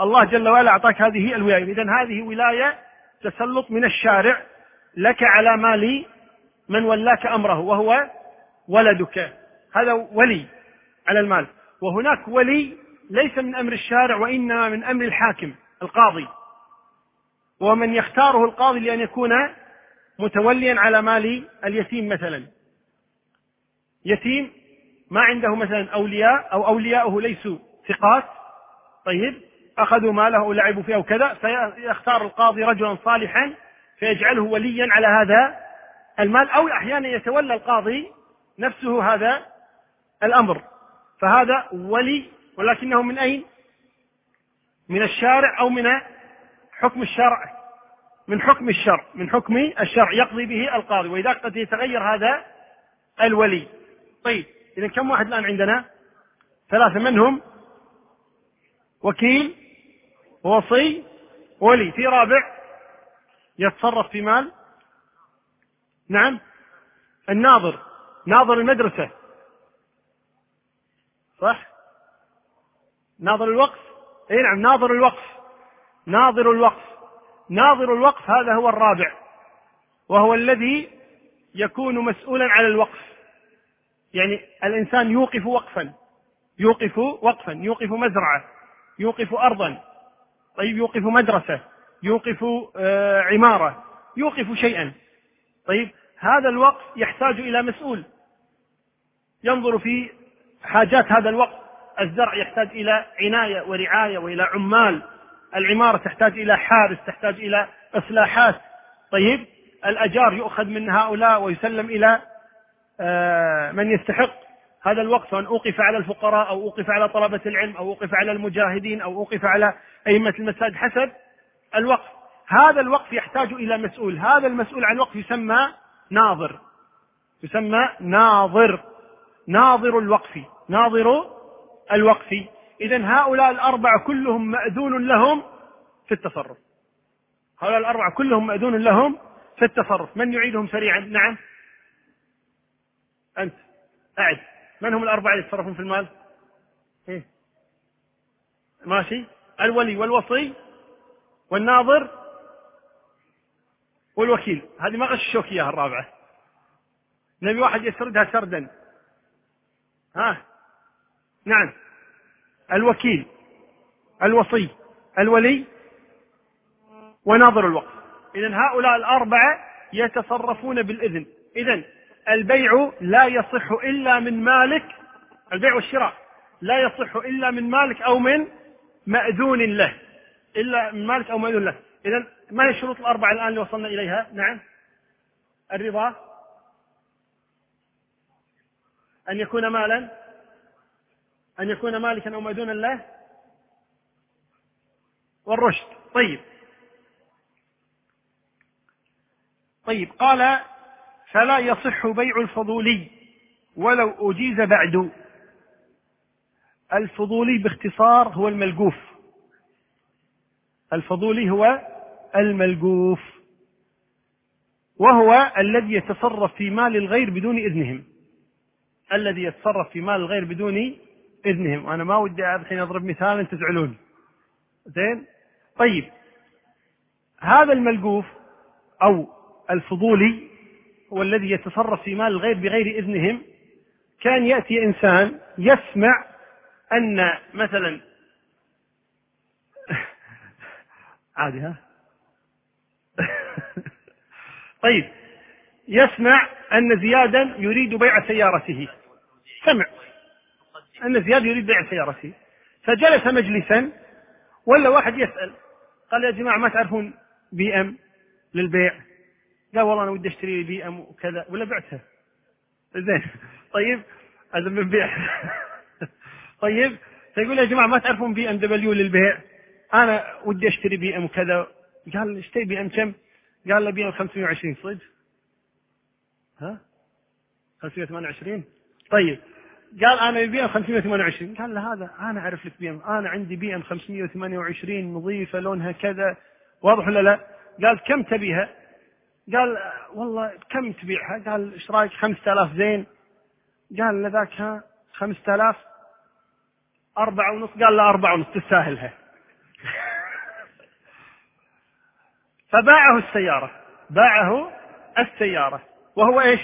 Speaker 2: الله جل وعلا أعطاك هذه الولاية. إذا هذه ولاية تسلط من الشارع لك على مال من ولاك أمره وهو ولدك. هذا ولي على المال. وهناك ولي ليس من أمر الشارع وإنما من أمر الحاكم القاضي. ومن يختاره القاضي لأن يكون متوليا على مال اليتيم مثلا. يتيم ما عنده مثلا أولياء أو أولياؤه ليسوا ثقات. طيب أخذوا ماله ولعبوا فيه وكذا فيختار القاضي رجلا صالحا فيجعله وليا على هذا المال أو أحيانا يتولى القاضي نفسه هذا الأمر. فهذا ولي ولكنه من أين؟ من الشارع أو من حكم الشرع؟ من حكم الشرع من حكم الشرع يقضي به القاضي. وإذا قد يتغير هذا الولي. طيب إذا كم واحد الآن عندنا؟ ثلاثة. من هم؟ وكيل ووصي ولي. في رابع يتصرف في مال؟ نعم. الناظر. ناظر المدرسة. صح؟ ناظر الوقف؟ إي نعم ناظر الوقف. ناظر الوقف. ناظر الوقف هذا هو الرابع. وهو الذي يكون مسؤولا على الوقف. يعني الإنسان يوقف وقفا. يوقف وقفا. يوقف مزرعة. يوقف ارضا. طيب يوقف مدرسة. يوقف آه، عمارة يوقف شيئا. طيب هذا الوقف يحتاج إلى مسؤول. ينظر في حاجات هذا الوقف. الزرع يحتاج إلى عناية ورعاية وإلى عمال. العمارة تحتاج إلى حارس تحتاج إلى إصلاحات. طيب الأجار يؤخذ من هؤلاء ويسلم إلى آه، من يستحق هذا الوقف أن أوقف على الفقراء أو أوقف على طلبة العلم أو أوقف على المجاهدين أو أوقف على أئمة المساجد. حسب الوقف. هذا الوقف يحتاج إلى مسؤول. هذا المسؤول عن الوقف يسمى ناظر. يسمى ناظر. ناظر الوقف. ناظر الوقف. إذا هؤلاء الأربعة كلهم مأذون لهم في التصرف. هؤلاء الأربعة كلهم مأذون لهم في التصرف. من يعيدهم سريعا؟ نعم. أنت. أعد. من هم الأربعة اللي يتصرفون في المال؟ إيه؟ ماشي. الولي والوصي والناظر والوكيل. هذه ما غششوك إياها الرابعة. نبي واحد يسردها سردا. ها؟ نعم. الوكيل الوصي الولي وناظر الوقف إذا هؤلاء الأربعة يتصرفون بالإذن. إذا البيع لا يصح إلا من مالك البيع والشراء لا يصح إلا من مالك أو من مأذون له. إلا من مالك أو مأذون له. إذا ما هي الشروط الأربعة الآن اللي وصلنا إليها؟ نعم. الرضا. أن يكون مالا. أن يكون مالكا أو مأذونا له. والرشد. طيب. طيب. قال فلا يصح بيع الفضولي ولو أجيز بعد. الفضولي باختصار هو الملقوف. الفضولي هو الملقوف وهو الذي يتصرف في مال الغير بدون إذنهم. الذي يتصرف في مال الغير بدون إذنهم. وأنا ما ودي الحين أضرب مثال تزعلون زين؟ طيب. هذا الملقوف أو الفضولي هو الذي يتصرف في مال الغير بغير إذنهم. كان يأتي إنسان يسمع أن مثلا عادي ها؟ طيب يسمع أن زيادا يريد بيع سيارته. سمع. أن زياد يريد بيع سيارته. فجلس مجلسا ولا واحد يسأل. قال يا جماعة ما تعرفون بي أم للبيع؟ قال والله أنا ودي أشتري بي أم وكذا. ولا بعتها زين. طيب هذا من بيع. طيب فيقول يا جماعة ما تعرفون BMW للبيع؟ أنا ودي أشتري BM كذا قال اشتري BM كم؟ قال له BM 520 صدق؟ ها؟ 528 طيب قال أنا BM 528 قال له هذا أنا أعرف لك BM أنا عندي BM 528 نظيفة لونها كذا واضح ولا لا؟ قال كم تبيها؟ قال والله كم تبيعها؟ قال إيش رأيك 5000 زين؟ قال له ذاك ها 5000 أربعة ونص قال له أربعة ونص تستاهلها فباعه السيارة باعه السيارة وهو إيش؟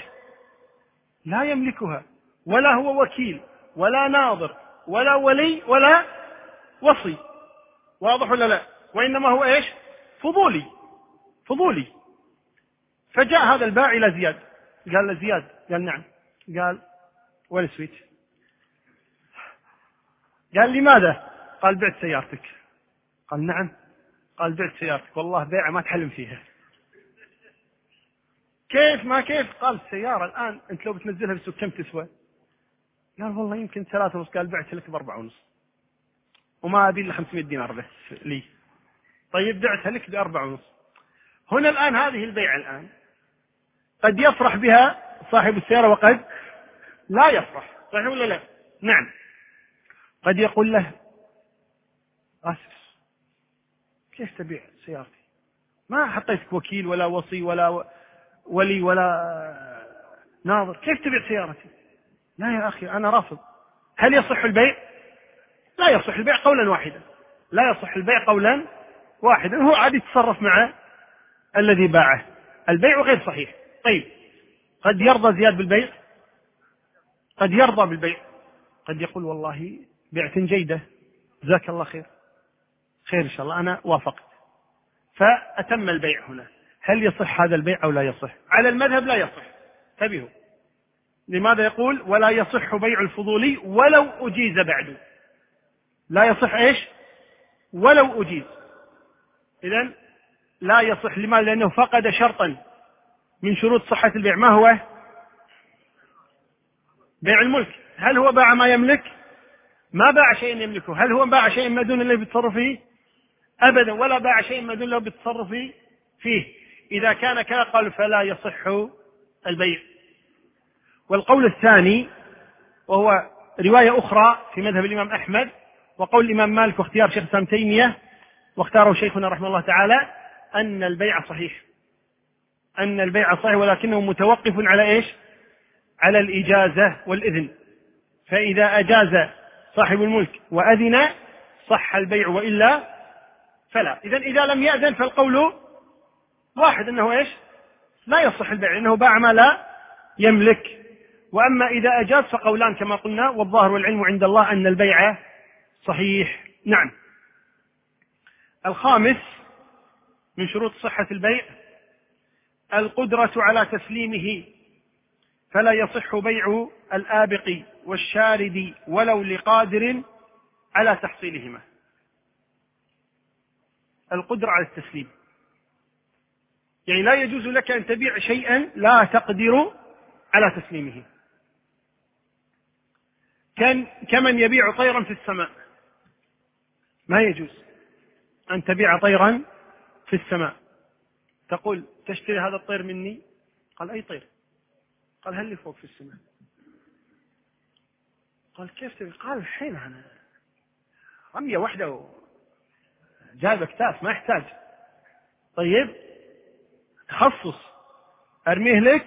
Speaker 2: لا يملكها ولا هو وكيل ولا ناظر ولا ولي ولا وصي واضح ولا لا؟ وإنما هو إيش؟ فضولي فضولي فجاء هذا البائع إلى زياد قال له زياد قال نعم قال وين السويتش؟ قال لماذا؟ قال بعت سيارتك قال نعم قال بعت سيارتك والله بيعة ما تحلم فيها. كيف ما كيف؟ قال السيارة الآن أنت لو بتنزلها بالسوق كم تسوى؟ قال والله يمكن ثلاثة ونص. قال بعت لك بأربعة ونص. وما أبي إلا 500 دينار بس لي. طيب بعتها لك بأربعة ونص. هنا الآن هذه البيعة الآن. قد يفرح بها صاحب السيارة وقد لا يفرح. صحيح ولا لا؟ نعم. قد يقول له آسف كيف تبيع سيارتي؟ ما حطيتك وكيل ولا وصي ولا ولي ولا ناظر كيف تبيع سيارتي؟ لا يا أخي أنا رافض. هل يصح البيع؟ لا يصح البيع قولا واحدا. لا يصح البيع قولا واحدا. هو عاد يتصرف مع الذي باعه. البيع غير صحيح. طيب قد يرضى زياد بالبيع؟ قد يرضى بالبيع. قد يقول والله بعت جيدة. جزاك الله خير. خير إن شاء الله. أنا وافقت. فأتم البيع هنا. هل يصح هذا البيع أو لا يصح؟ على المذهب لا يصح. انتبهوا. لماذا يقول؟ ولا يصح بيع الفضولي ولو أجيز بعد. لا يصح إيش؟ ولو أجيز. إذا لا يصح. لماذا؟ لأنه فقد شرطا من شروط صحة البيع. ما هو؟ بيع الملك. هل هو باع ما يملك؟ ما باع شيء يملكه. هل هو باع شيء ما دون الله بالتصرف فيه؟ أبدا ولا باع شيء ما دون الله بالتصرف فيه. إذا كان كذا قال فلا يصح البيع. والقول الثاني وهو رواية أخرى في مذهب الإمام أحمد وقول الإمام مالك واختيار شيخ الإسلام تيمية واختاره شيخنا رحمه الله تعالى أن البيع صحيح. أن البيع صحيح ولكنه متوقف على إيش؟ على الإجازة والإذن. فإذا أجاز صاحب الملك وأذن صح البيع وإلا فلا. إذا إذا لم يأذن فالقول واحد أنه إيش؟ لا يصح البيع لأنه باع ما لا يملك. وأما إذا أجاز فقولان كما قلنا والظاهر والعلم عند الله أن البيع صحيح. نعم. الخامس من شروط صحة البيع القدرة على تسليمه. فلا يصح بيع الآبق والشارد ولو لقادر على تحصيلهما. القدرة على التسليم. يعني لا يجوز لك أن تبيع شيئا لا تقدر على تسليمه. كان كمن يبيع طيرا في السماء. ما يجوز أن تبيع طيرا في السماء. تقول تشتري هذا الطير مني؟ قال أي طير؟ قال هل لي فوق في السماء؟ قال كيف تبي قال الحين أنا رمية واحدة جايب اكتاف ما يحتاج. طيب تخصص أرميه لك.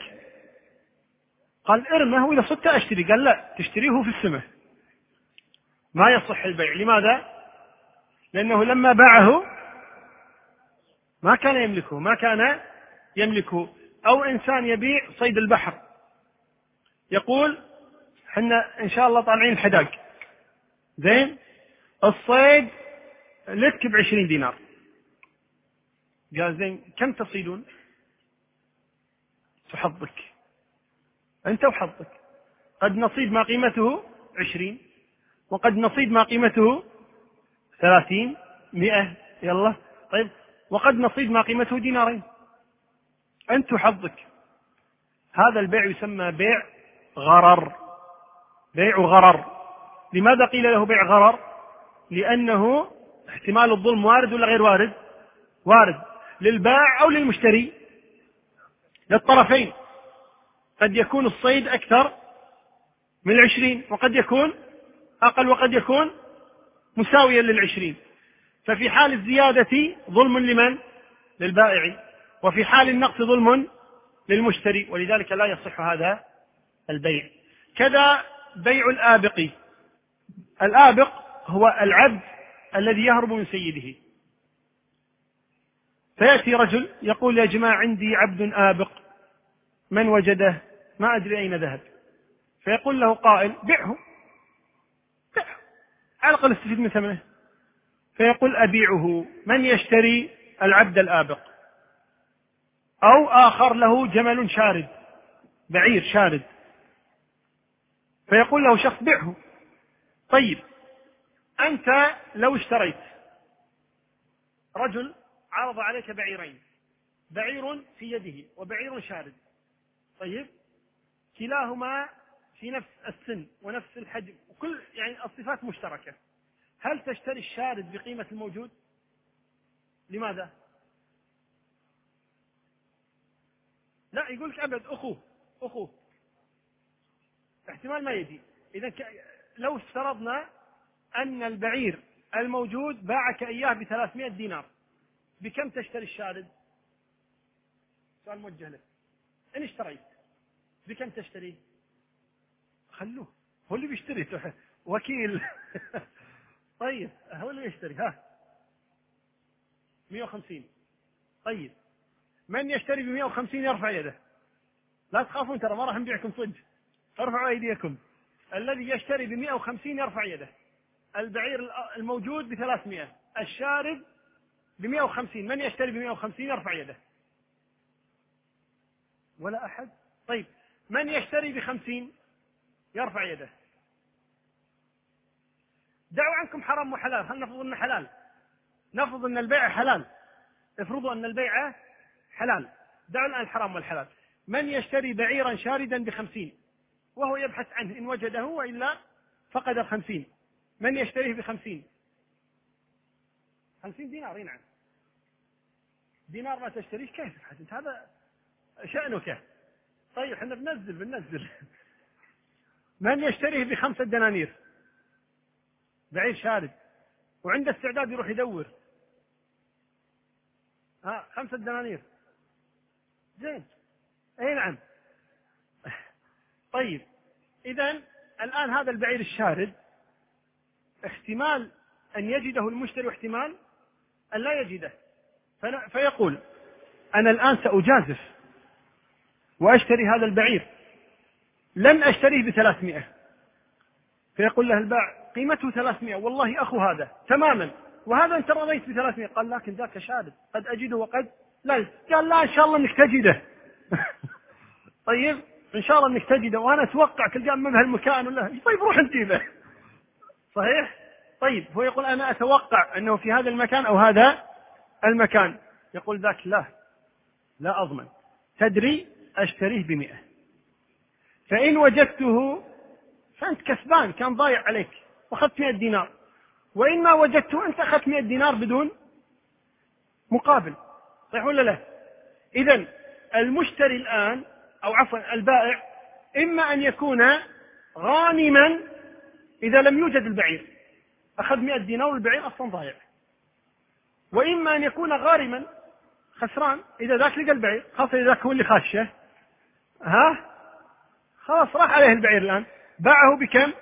Speaker 2: قال ارمه وإذا صدت أشتري. قال لا تشتريه في السماء. ما يصح البيع. لماذا؟ لأنه لما باعه ما كان يملكه ما كان يملكه. أو إنسان يبيع صيد البحر. يقول إحنا إن شاء الله طالعين الحداق. زين؟ الصيد لك بعشرين دينار. قال زين كم تصيدون؟ فحظك أنت وحظك. قد نصيد ما قيمته عشرين وقد نصيد ما قيمته ثلاثين مئة يلا. طيب وقد نصيد ما قيمته دينارين. أنت وحظك. هذا البيع يسمى بيع غرر. بيع غرر. لماذا قيل له بيع غرر؟ لأنه احتمال الظلم وارد ولا غير وارد؟ وارد. للبائع أو للمشتري؟ للطرفين. قد يكون الصيد أكثر من العشرين وقد يكون أقل وقد يكون مساويا للعشرين. ففي حال الزيادة ظلم لمن؟ للبائع. وفي حال النقص ظلم للمشتري. ولذلك لا يصح هذا البيع. كذا بيع الآبق. الآبق هو العبد الذي يهرب من سيده. فيأتي رجل يقول يا جماعة عندي عبد آبق. من وجده؟ ما أدري أين ذهب. فيقول له قائل بعه. بعه. على الأقل استفيد من ثمنه. فيقول أبيعه. من يشتري؟ العبد الآبق. أو آخر له جمل شارد. بعير شارد. فيقول له شخص بعه. طيب. أنت لو اشتريت. رجل عرض عليك بعيرين. بعير في يده وبعير شارد. طيب؟ كلاهما في نفس السن ونفس الحجم. وكل يعني الصفات مشتركة. هل تشتري الشارد بقيمة الموجود؟ لماذا؟ لا يقول لك أبد أخوه أخوه. احتمال ما يجي إذا لو افترضنا أن البعير الموجود باعك إياه ب 300 دينار. بكم تشتري الشارد؟ سؤال موجه لك. إن اشتريت بكم تشتري؟ خلوه. هو اللي بيشتري. وكيل. طيب هو اللي يشتري ها. 150 طيب. من يشتري ب 150 يرفع يده. لا تخافون ترى ما راح نبيعكم صدق. ارفعوا أيديكم. الذي يشتري ب 150 يرفع يده. البعير الموجود ب 300 الشارد ب 150 من يشتري ب 150 يرفع يده. ولا أحد؟ طيب من يشتري ب 50 يرفع يده. دعوا عنكم حرام وحلال هل نفرض إنه حلال؟ نفرض إن البيع حلال. افرضوا إن البيع حلال. دعوا الآن الحرام والحلال. من يشتري بعيرا شاردا بخمسين وهو يبحث عنه إن وجده وإلا فقد الخمسين من يشتريه بخمسين؟ خمسين دينار نعم. دينار ما تشتريه كيف انت هذا شأنك. طيب إحنا بننزل بننزل. من يشتريه بخمسة دنانير؟ بعير شارد. وعنده استعداد يروح يدور. ها خمسة دنانير. زين. إي نعم. طيب. اذا الآن هذا البعير الشارد. احتمال أن يجده المشتري واحتمال أن لا يجده. فيقول أنا الآن سأجازف وأشتري هذا البعير. لن أشتريه بثلاثمائة. فيقول له الباع قيمته ثلاثمائة. والله أخو هذا. تماما. وهذا أنت رضيت بثلاثمائة. قال لكن ذاك شارد قد أجده وقد لا. قال لا إن شاء الله أنك تجده. طيب إن شاء الله إنك تجده. وأنا أتوقع تلقاه من هالمكان ولا طيب روح أنت له. صحيح؟ طيب هو يقول أنا أتوقع أنه في هذا المكان أو هذا المكان. يقول ذاك لا لا أضمن. تدري أشتريه بمئة. فإن وجدته فأنت كسبان كان ضايع عليك. واخذت 100 دينار. وإن ما وجدته أنت أخذت 100 دينار بدون مقابل. صحيح ولا لا؟ اذا المشتري الآن أو عفوا البائع إما أن يكون غانما إذا لم يوجد البعير. أخذ مئة دينار والبعير أصلا ضايع. وإما أن يكون غارما خسران إذا ذاك لقى البعير خاصة إذا ذاك هو اللي خاشه ها؟ خلاص راح عليه البعير الآن. باعه بكم؟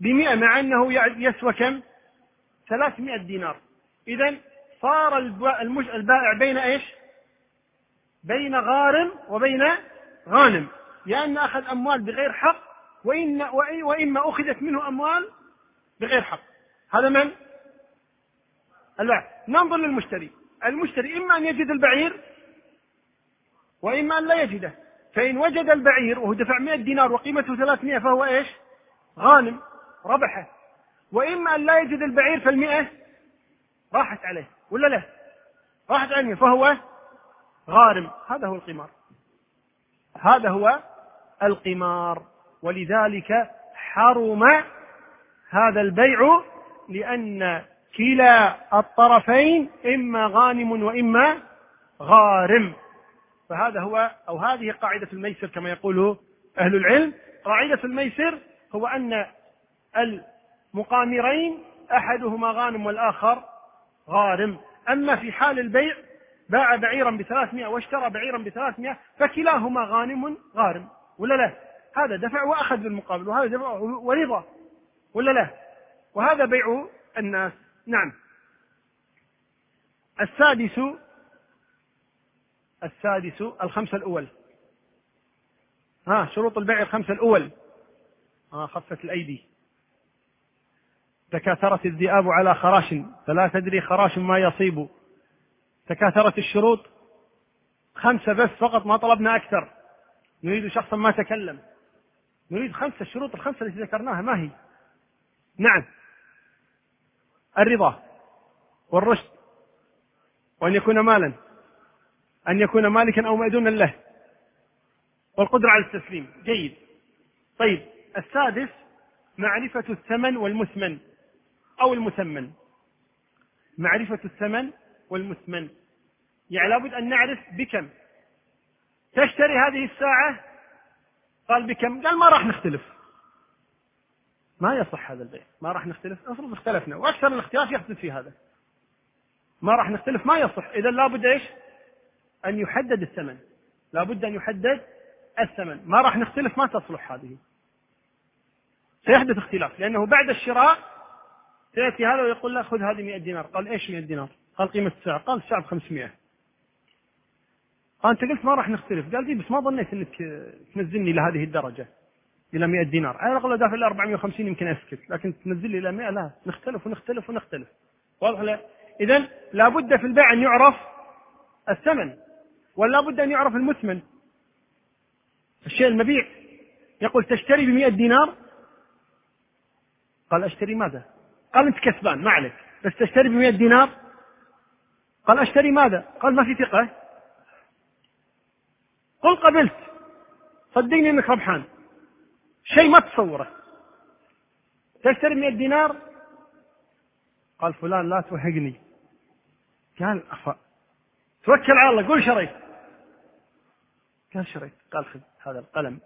Speaker 2: بمئة مع أنه يسوى كم؟ ثلاثمائة دينار. إذا صار البائع بين إيش؟ بين غارم وبين غانم. لأن أخذ أموال بغير حق وإن وإما أخذت منه أموال بغير حق. هذا من؟ البائع ننظر للمشتري. المشتري إما أن يجد البعير وإما أن لا يجده. فإن وجد البعير وهو دفع 100 دينار وقيمته 300 فهو إيش؟ غانم ربحه. وإما أن لا يجد البعير فالمئة راحت عليه. ولا لا؟ راحت عليه. فهو غارم. هذا هو القمار. هذا هو القمار. ولذلك حرم هذا البيع لأن كلا الطرفين إما غانم وإما غارم. فهذا هو أو هذه قاعدة الميسر كما يقول أهل العلم. قاعدة الميسر هو أن المقامرين أحدهما غانم والآخر غارم. أما في حال البيع باع بعيرا بثلاثمائة واشترى بعيرا بثلاثمائة فكلاهما غانم غارم ولا لا؟ هذا دفع وأخذ بالمقابل وهذا دفع ورضا ولا لا؟ وهذا بيع الناس. نعم. السادس السادس الخمسة الأول. ها شروط البيع الخمسة الأول. ها خفت الأيدي. تكاثرت الذئاب على خراش فلا تدري خراش ما يصيب. تكاثرت الشروط خمسة بس فقط ما طلبنا أكثر. نريد شخصا ما تكلم. نريد خمسة الشروط الخمسة التي ذكرناها ما هي؟ نعم. الرضا والرشد وأن يكون مالا أن يكون مالكا أو مأذونا له والقدرة على التسليم. جيد. طيب السادس معرفة الثمن والمثمن أو المثمن. معرفة الثمن والمثمن. يعني لابد أن نعرف بكم. تشتري هذه الساعة قال بكم؟ قال ما راح نختلف. ما يصح هذا البيع ما راح نختلف. افرض اختلفنا. وأكثر الاختلاف يحدث في هذا. ما راح نختلف. ما يصح. اذا لابد إيش؟ أن يحدد الثمن. لابد أن يحدد الثمن. ما راح نختلف ما تصلح هذه. سيحدث اختلاف. لأنه بعد الشراء سيأتي هذا ويقول له خذ هذه 100 دينار. قال إيش 100 دينار؟ قال قيمة الساعة قال الساعة ب 500 أنت قلت ما راح نختلف. قال لي بس ما ظنيت إنك تنزلني لهذه الدرجة إلى 100 دينار. على الاقل دافع إلى 450 يمكن أسكت لكن تنزل لي إلى 100 لا. نختلف ونختلف ونختلف. واضح لا؟ اذا لابد في البيع أن يعرف الثمن ولا بد أن يعرف المثمن. الشيء المبيع يقول تشتري ب 100 دينار؟ قال أشتري ماذا؟ قال أنت كسبان ما عليك. بس تشتري ب 100 دينار؟ قال أشتري ماذا؟ قال ما في ثقة. قل قبلت. صدقني إنك ربحان. شيء ما تصوره. تشتري 100 دينار؟ قال فلان لا توهقني. قال أفا توكل على الله قول شريت. قال شريت. قال خذ هذا القلم.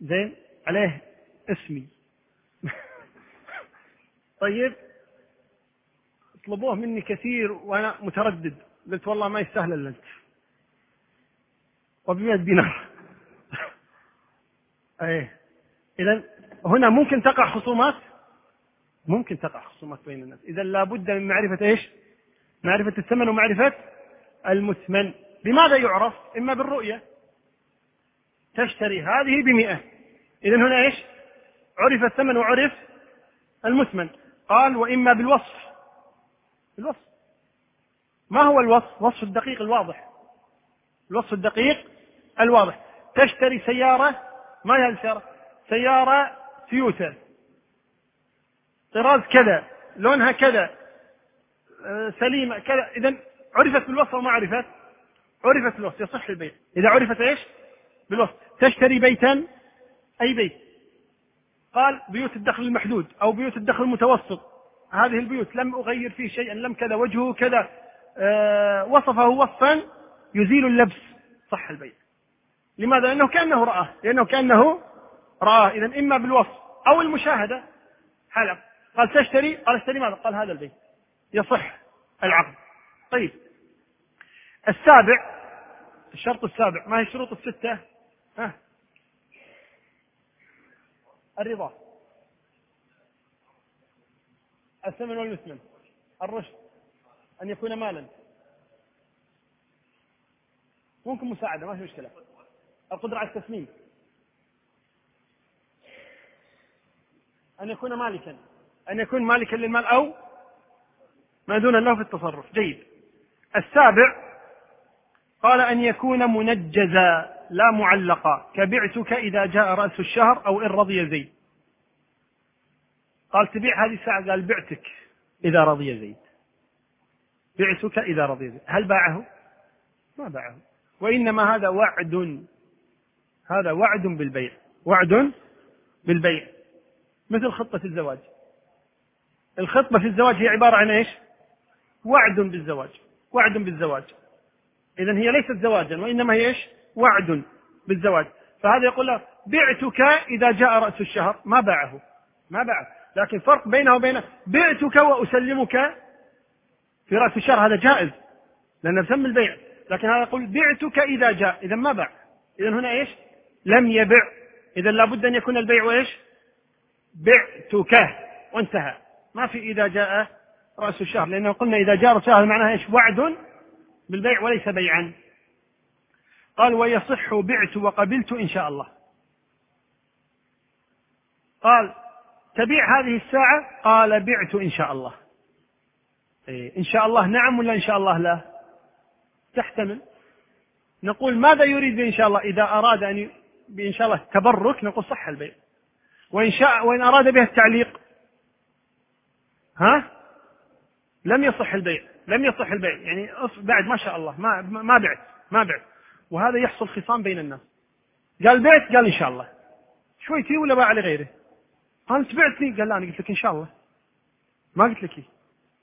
Speaker 2: زين عليه اسمي. طيب. طلبوه مني كثير وأنا متردد. قلت والله ما يستاهل إلا أنت. وب دينار. إيه اذا هنا ممكن تقع خصومات؟ ممكن تقع خصومات بين الناس. اذا لابد من معرفة إيش؟ معرفة الثمن ومعرفة المثمن. بماذا يعرف؟ إما بالرؤية. تشتري هذه بمئة. إذا هنا إيش؟ عرف الثمن وعرف المثمن. قال وإما بالوصف. الوصف ما هو الوصف؟ وصف الدقيق الواضح. الوصف الدقيق الواضح. تشتري سيارة ما هي السيارة؟ سيارة تويوتا طراز كذا لونها كذا آه، سليمة كذا. إذا عرفت بالوصف أو ما عرفت؟ عرفت بالوصف يصح البيع. إذا عرفت إيش؟ بالوصف. تشتري بيتا أي بيت؟ قال بيوت الدخل المحدود أو بيوت الدخل المتوسط. هذه البيوت لم أغير فيه شيئا لم كذا وجهه كذا. آه وصفه وصفا يزيل اللبس. صح البيع. لماذا؟ لأنه كأنه رآه لأنه كأنه رآه إذا إما بالوصف أو المشاهدة. حلق قال تشتري؟ قال اشتري ماذا؟ قال هذا البيت. يصح العقد. طيب. السابع. الشرط السابع. ما هي الشروط الستة؟ ها؟ الرضا. الثمن والمثمن. الرشد. أن يكون مالا. ممكن مساعدة ما في مشكلة. القدرة على التسليم. أن يكون مالكا. أن يكون مالكا للمال أو ما دون له في التصرف. جيد. السابع قال أن يكون منجزا لا معلقا. كبعتك إذا جاء رأس الشهر أو إن رضي زيد. قال تبيع هذه الساعة قال بعتك إذا رضي زيد. بعتك إذا رضي زيد. هل باعه؟ ما باعه. وإنما هذا وعد. هذا وعد بالبيع وعد بالبيع مثل خطة الزواج. الخطبة في الزواج هي عبارة عن إيش؟ وعد بالزواج وعد بالزواج. إذا هي ليست زواجا وإنما هي إيش؟ وعد بالزواج. فهذا يقول له بعتك إذا جاء رأس الشهر. ما باعه ما باعه. لكن فرق بينه وبين بعتك وأسلمك في رأس الشهر هذا جائز لأنه بسمي البيع. لكن هذا يقول بعتك إذا جاء إذا ما باع. إذا هنا إيش؟ لم يبع. إذا لابد أن يكون البيع إيش؟ بعتك. وانتهى. ما في إذا جاء رأس الشهر. لأنه قلنا إذا جاء رأس الشهر معناها إيش؟ وعد بالبيع وليس بيعا. قال ويصح بعت وقبلت إن شاء الله. قال تبيع هذه الساعة؟ قال بعت إن شاء الله. إيه إن شاء الله نعم ولا إن شاء الله لا؟ تحتمل. نقول ماذا يريد بإن شاء الله إذا أراد أن بإن شاء الله تبرك نقول صح البيع. وإن شاء وإن أراد بها التعليق. ها؟ لم يصح البيع لم يصح البيع. يعني بعد ما شاء الله ما ما بعت ما بعت وهذا يحصل خصام بين الناس. قال بعت قال إن شاء الله. شوي تي ولا باع لغيره؟ قال أنت بعتني قال لا أنا قلت لك إن شاء الله. ما قلت لك.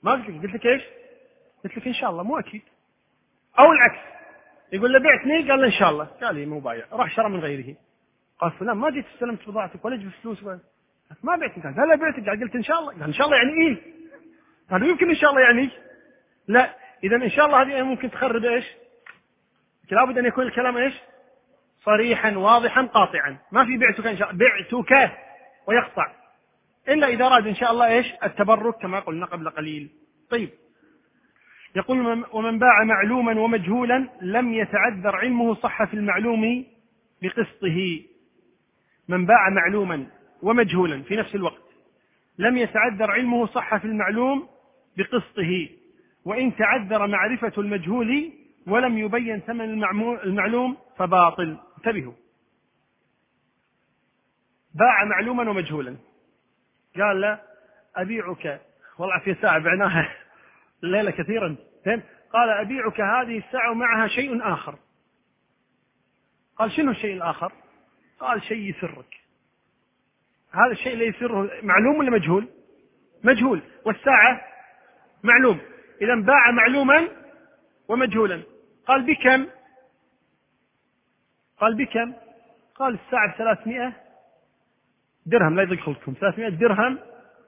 Speaker 2: ما قلت لك. قلت لك إيش؟ قلت لك إن شاء الله. مو أكيد. أو العكس. يقول له بعتني قال له إن شاء الله. قال لي مو بايع. راح شرى من غيره. قال فلان ما جيت استلمت بضاعتك ولا جبت فلوس ما بعتك قال لا بعتك. قال قلت إن شاء الله. قال إن شاء الله يعني إيه؟ قال يمكن إن شاء الله يعني لا. إذا إن شاء الله هذه ممكن تخرب إيش؟ لابد أن يكون الكلام إيش؟ صريحا واضحا قاطعا. ما في بعتك إن شاء الله. بعتك ويقطع. إلا إذا أراد إن شاء الله إيش؟ التبرك كما قلنا قبل قليل. طيب. يقول ومن باع معلوما ومجهولا لم يتعذر علمه صح في المعلوم بقسطه. من باع معلوما ومجهولا في نفس الوقت لم يتعذر علمه صح في المعلوم بقسطه. وإن تعذر معرفة المجهول ولم يبين ثمن المعلوم فباطل. انتبهوا. باع معلوما ومجهولا. قال له أبيعك. والله في ساعة بعناها. الليلة كثيرا. فهم؟ قال أبيعك هذه الساعة ومعها شيء آخر. قال شنو الشيء الآخر؟ قال شيء يسرك. هذا الشيء اللي يسره معلوم ولا مجهول؟ مجهول. والساعة؟ معلوم. إذا باع معلوما ومجهولا. قال بكم؟ قال بكم؟ قال الساعة بثلاثمائة درهم. لا يضيق 300 درهم.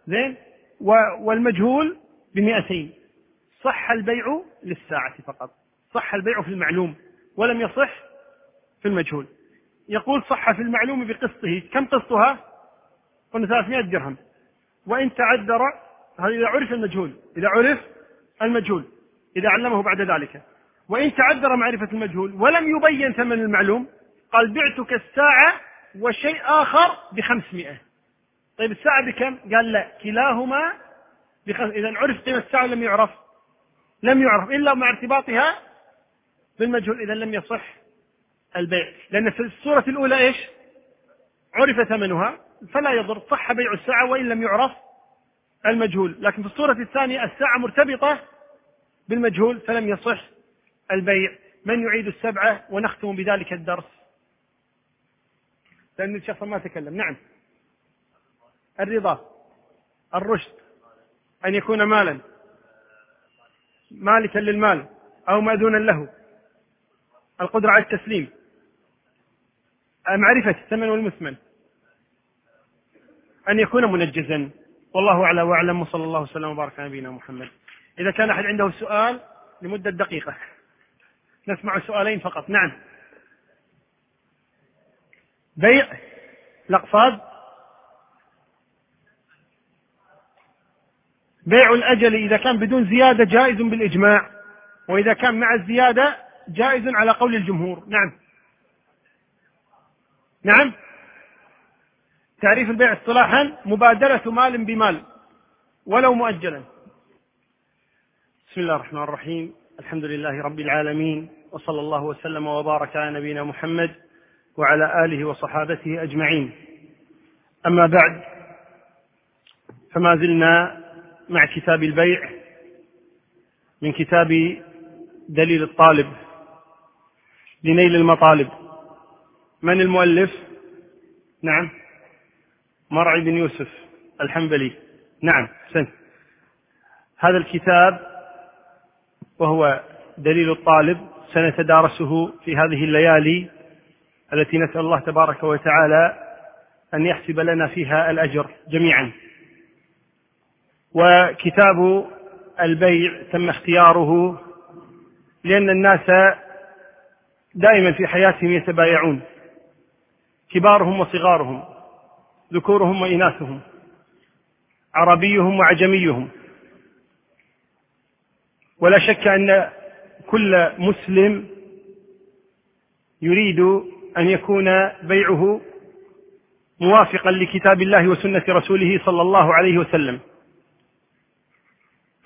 Speaker 2: زين. والمجهول بمئتين. صح البيع للساعة فقط. صح البيع في المعلوم ولم يصح في المجهول. يقول صح في المعلوم بقسطه. كم قسطها؟ قلنا 300 درهم. وإن تعذر هذا إذا عرف المجهول. إذا عرف المجهول. إذا علمه بعد ذلك. وإن تعذر معرفة المجهول ولم يبين ثمن المعلوم قال بعتك الساعة وشيء آخر بخمسمائة. طيب الساعة بكم؟ قال لا كلاهما بخمس إذا عرف قيمة الساعة لم يعرف. لم يعرف إلا مع ارتباطها بالمجهول إذا لم يصح البيع. لأن في الصورة الأولى إيش؟ عرف ثمنها فلا يضر صح بيع الساعة وإن لم يعرف المجهول. لكن في الصورة الثانية الساعة مرتبطة بالمجهول فلم يصح البيع. من يعيد السبعة ونختم بذلك الدرس؟ لأن الشخص ما تكلم. نعم. الرضا الرشد أن يكون مالا. مالكا للمال أو مأذونا له. القدرة على التسليم. معرفة الثمن والمثمن. أن يكون منجزا. والله أعلى وأعلم. وصلى الله وسلم وبارك على نبينا محمد. إذا كان أحد عنده سؤال لمدة دقيقة. نسمع سؤالين فقط. نعم. بيع الأقفاض بيع الأجل إذا كان بدون زيادة جائز بالإجماع وإذا كان مع الزيادة جائز على قول الجمهور. نعم. نعم. تعريف البيع اصطلاحا مبادرة مال بمال ولو مؤجلا. بسم الله الرحمن الرحيم. الحمد لله رب العالمين وصلى الله وسلم وبارك على نبينا محمد وعلى آله وصحابته أجمعين. أما بعد فما زلنا مع كتاب البيع من كتاب دليل الطالب لنيل المطالب. من المؤلف؟ نعم. مرعي بن يوسف الحنبلي. نعم سن هذا الكتاب وهو دليل الطالب سنتدارسه في هذه الليالي التي نسأل الله تبارك وتعالى أن يحسب لنا فيها الأجر جميعا. وكتاب البيع تم اختياره لأن الناس دائما في حياتهم يتبايعون. كبارهم وصغارهم ذكورهم وإناثهم عربيهم وعجميهم. ولا شك أن كل مسلم يريد أن يكون بيعه موافقا لكتاب الله وسنة رسوله صلى الله عليه وسلم.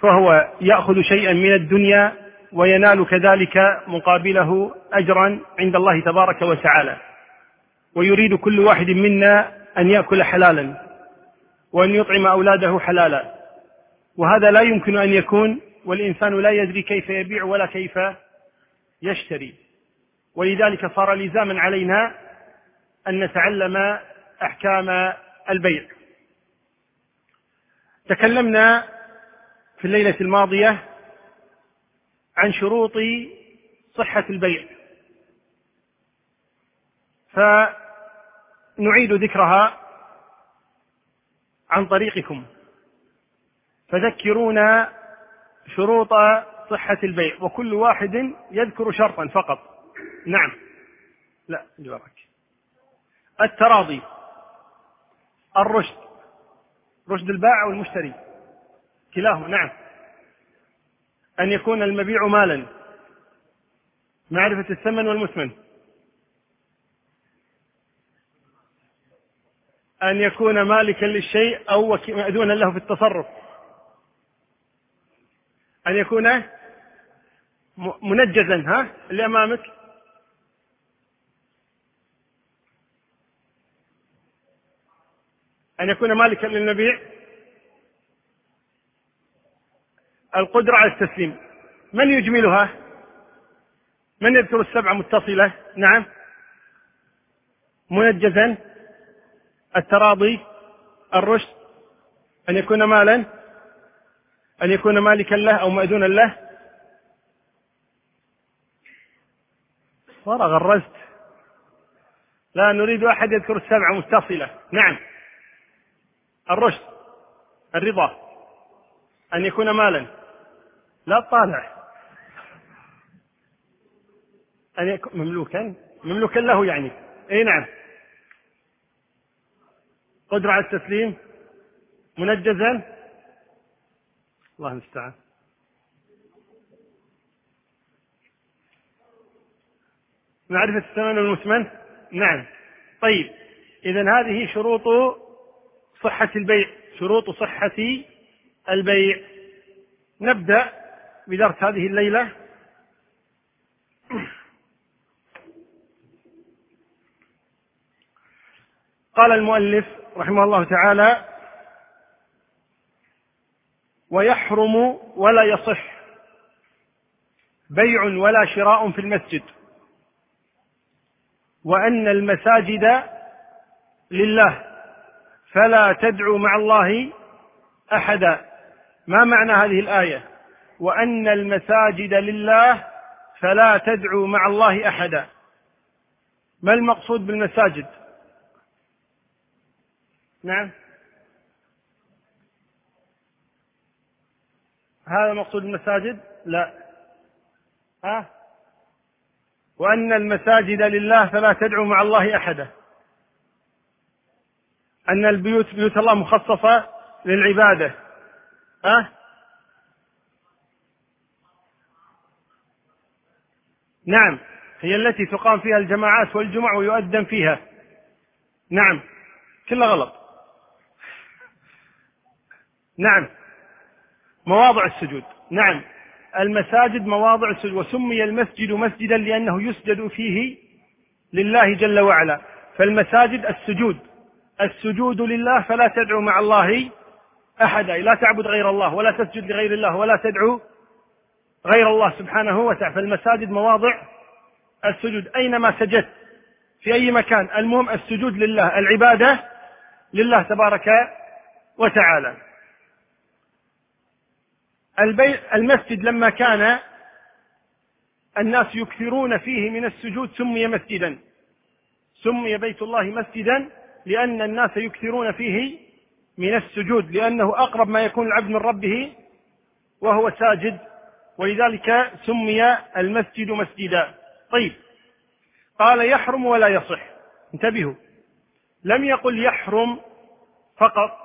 Speaker 2: فهو يأخذ شيئا من الدنيا وينال كذلك مقابله أجرا عند الله تبارك وتعالى. ويريد كل واحد منا أن يأكل حلالا وأن يطعم أولاده حلالا. وهذا لا يمكن أن يكون والإنسان لا يدري كيف يبيع ولا كيف يشتري. ولذلك صار لزاما علينا أن نتعلم أحكام البيع. تكلمنا في الليلة الماضية عن شروط صحة البيع. فنعيد ذكرها عن طريقكم. فذكرونا شروط صحة البيع وكل واحد يذكر شرطا فقط. نعم. لا جوابك التراضي الرشد رشد البائع والمشتري. كلاهما نعم. أن يكون المبيع مالا. معرفة الثمن والمثمن. أن يكون مالكا للشيء أو مأذونا له في التصرف. أن يكون منجزا ها اللي أمامك أن يكون مالكا للمبيع. القدرة على التسليم. من يجملها؟ من يذكر السبعة متصلة؟ نعم. منجزا؟ التراضي؟ الرشد؟ أن يكون مالا؟ أن يكون مالكا له أو مأذونا له؟ ورا غرزت لا نريد أحد يذكر السبعة متصلة. نعم. الرشد الرضا أن يكون مالا. لا طالع. أن يكون مملوكا؟ مملوكا له يعني. أي نعم. قدرة على التسليم؟ منجزا؟ الله المستعان. معرفة الثمن والمثمن؟ نعم. طيب إذا هذه شروط صحة البيع. شروط صحة البيع. نبدأ بدرس هذه الليلة. قال المؤلف رحمه الله تعالى ويحرم ولا يصح بيع ولا شراء في المسجد وأن المساجد لله فلا تدعوا مع الله أحدا. ما معنى هذه الآية؟ وأن المساجد لله فلا تدعوا مع الله أحدا. ما المقصود بالمساجد؟ نعم. هذا مقصود المساجد؟ لا. ها؟ وأن المساجد لله فلا تدعوا مع الله أحدا. أن البيوت بيوت الله مخصصة للعبادة. أه؟ نعم. هي التي تقام فيها الجماعات والجمع ويؤذن فيها. نعم. كله غلط. نعم. مواضع السجود. نعم. المساجد مواضع السجود. وسمي المسجد مسجدا لأنه يسجد فيه لله جل وعلا. فالمساجد السجود. السجود لله فلا تدعو مع الله أحدا. لا تعبد غير الله ولا تسجد لغير الله ولا تدعو غير الله سبحانه وتعالى. فالمساجد مواضع السجود أينما سجدت في أي مكان. المهم السجود لله العبادة لله تبارك وتعالى. المسجد لما كان الناس يكثرون فيه من السجود سمي مسجدا. سمي بيت الله مسجدا لأن الناس يكثرون فيه من السجود لأنه أقرب ما يكون العبد من ربه وهو ساجد ولذلك سمي المسجد مسجدا. طيب. قال يحرم ولا يصح. انتبهوا. لم يقل يحرم فقط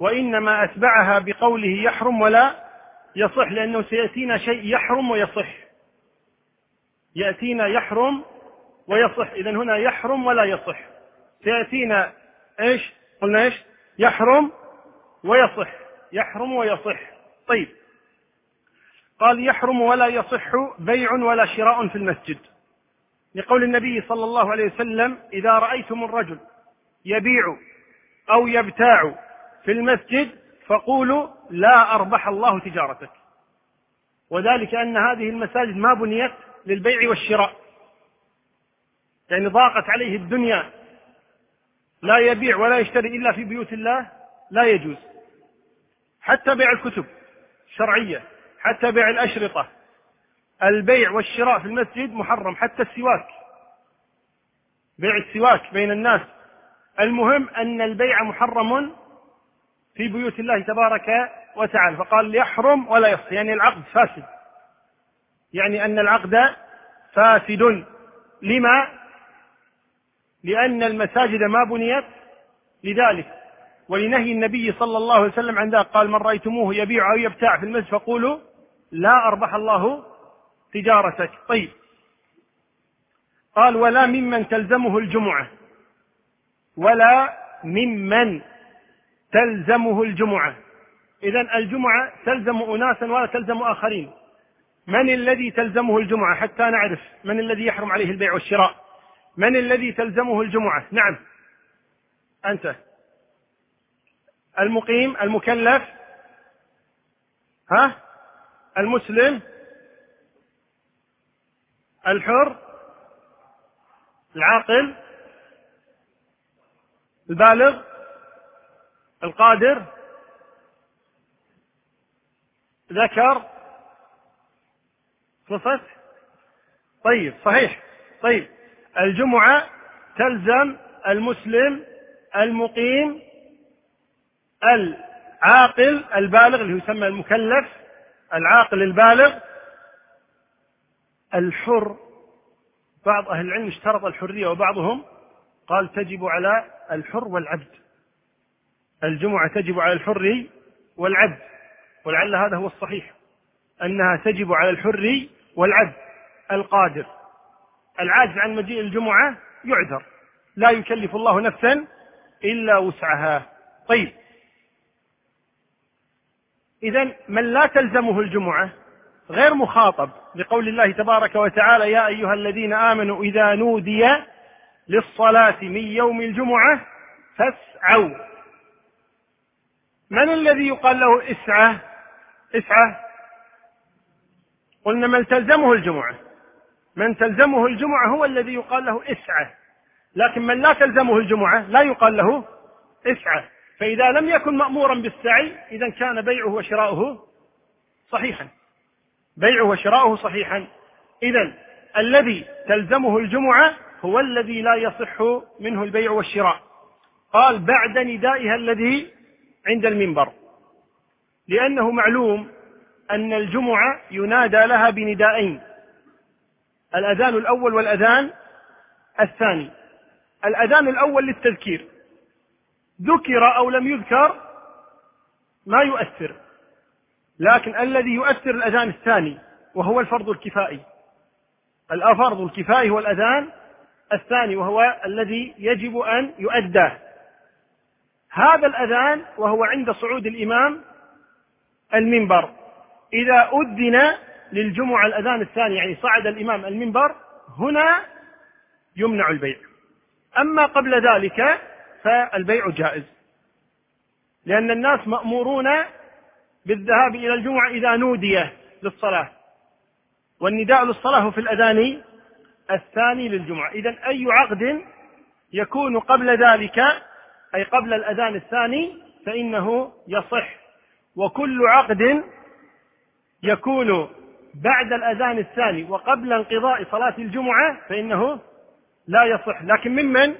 Speaker 2: وإنما أتبعها بقوله يحرم ولا يصح لأنه سيأتينا شيء يحرم ويصح. يأتينا يحرم ويصح. إذا هنا يحرم ولا يصح. سيأتينا إيش؟ قلنا إيش؟ يحرم ويصح. يحرم ويصح. طيب. قال يحرم ولا يصح بيع ولا شراء في المسجد. لقول النبي صلى الله عليه وسلم إذا رأيتم الرجل يبيع أو يبتاع في المسجد فقولوا لا أربح الله تجارتك. وذلك أن هذه المساجد ما بنيت للبيع والشراء. يعني ضاقت عليه الدنيا. لا يبيع ولا يشتري إلا في بيوت الله لا يجوز. حتى بيع الكتب الشرعية. حتى بيع الأشرطة. البيع والشراء في المسجد محرم حتى السواك. بيع السواك بين الناس. المهم أن البيع محرم في بيوت الله تبارك وتعالى. فقال يحرم ولا يصح يعني العقد فاسد. يعني أن العقد فاسد. لما؟ لأن المساجد ما بنيت لذلك. ولنهي النبي صلى الله عليه وسلم عن ذلك قال من رأيتموه يبيع أو يبتاع في المسجد فقولوا لا أربح الله تجارتك. طيب. قال ولا ممن تلزمه الجمعة. ولا ممن تلزمه الجمعة. إذا الجمعة تلزم أناسا ولا تلزم آخرين. من الذي تلزمه الجمعة؟ حتى نعرف من الذي يحرم عليه البيع والشراء. من الذي تلزمه الجمعة؟ نعم. أنت. المقيم المكلف. ها؟ المسلم الحر العاقل البالغ القادر ذكر صفت طيب صحيح. طيب الجمعة تلزم المسلم المقيم العاقل البالغ اللي يسمى المكلف العاقل البالغ الحر. بعض أهل العلم اشترط الحرية وبعضهم قال تجب على الحر والعبد. الجمعة تجب على الحر والعبد ولعل هذا هو الصحيح أنها تجب على الحر والعبد القادر. العاجز عن مجيء الجمعة يعذر لا يكلف الله نفسا إلا وسعها. طيب إذا من لا تلزمه الجمعة غير مخاطب لقول الله تبارك وتعالى يا أيها الذين آمنوا إذا نودي للصلاة من يوم الجمعة فاسعوا. من الذي يقال له اسعى؟ اسعى. قلنا من تلزمه الجمعة. من تلزمه الجمعة هو الذي يقال له اسعى. لكن من لا تلزمه الجمعة لا يقال له اسعى. فإذا لم يكن مأمورا بالسعي إذا كان بيعه وشراؤه صحيحا. بيعه وشراؤه صحيحا. إذا الذي تلزمه الجمعة هو الذي لا يصح منه البيع والشراء. قال بعد ندائها الذي عند المنبر. لأنه معلوم أن الجمعة ينادى لها بندائين. الأذان الأول والأذان الثاني. الأذان الأول للتذكير. ذكر أو لم يذكر ما يؤثر لكن الذي يؤثر الأذان الثاني وهو الفرض الكفائي. الفرض الكفائي هو الأذان الثاني وهو الذي يجب أن يؤدى هذا الأذان وهو عند صعود الإمام المنبر. إذا أذن للجمعة الأذان الثاني يعني صعد الإمام المنبر هنا يمنع البيع. أما قبل ذلك فالبيع جائز. لأن الناس مأمورون بالذهاب إلى الجمعة إذا نودي للصلاة. والنداء للصلاة في الأذان الثاني للجمعة. إذا أي عقد يكون قبل ذلك أي قبل الأذان الثاني فإنه يصح. وكل عقد يكون بعد الأذان الثاني وقبل انقضاء صلاة الجمعة فإنه لا يصح. لكن ممن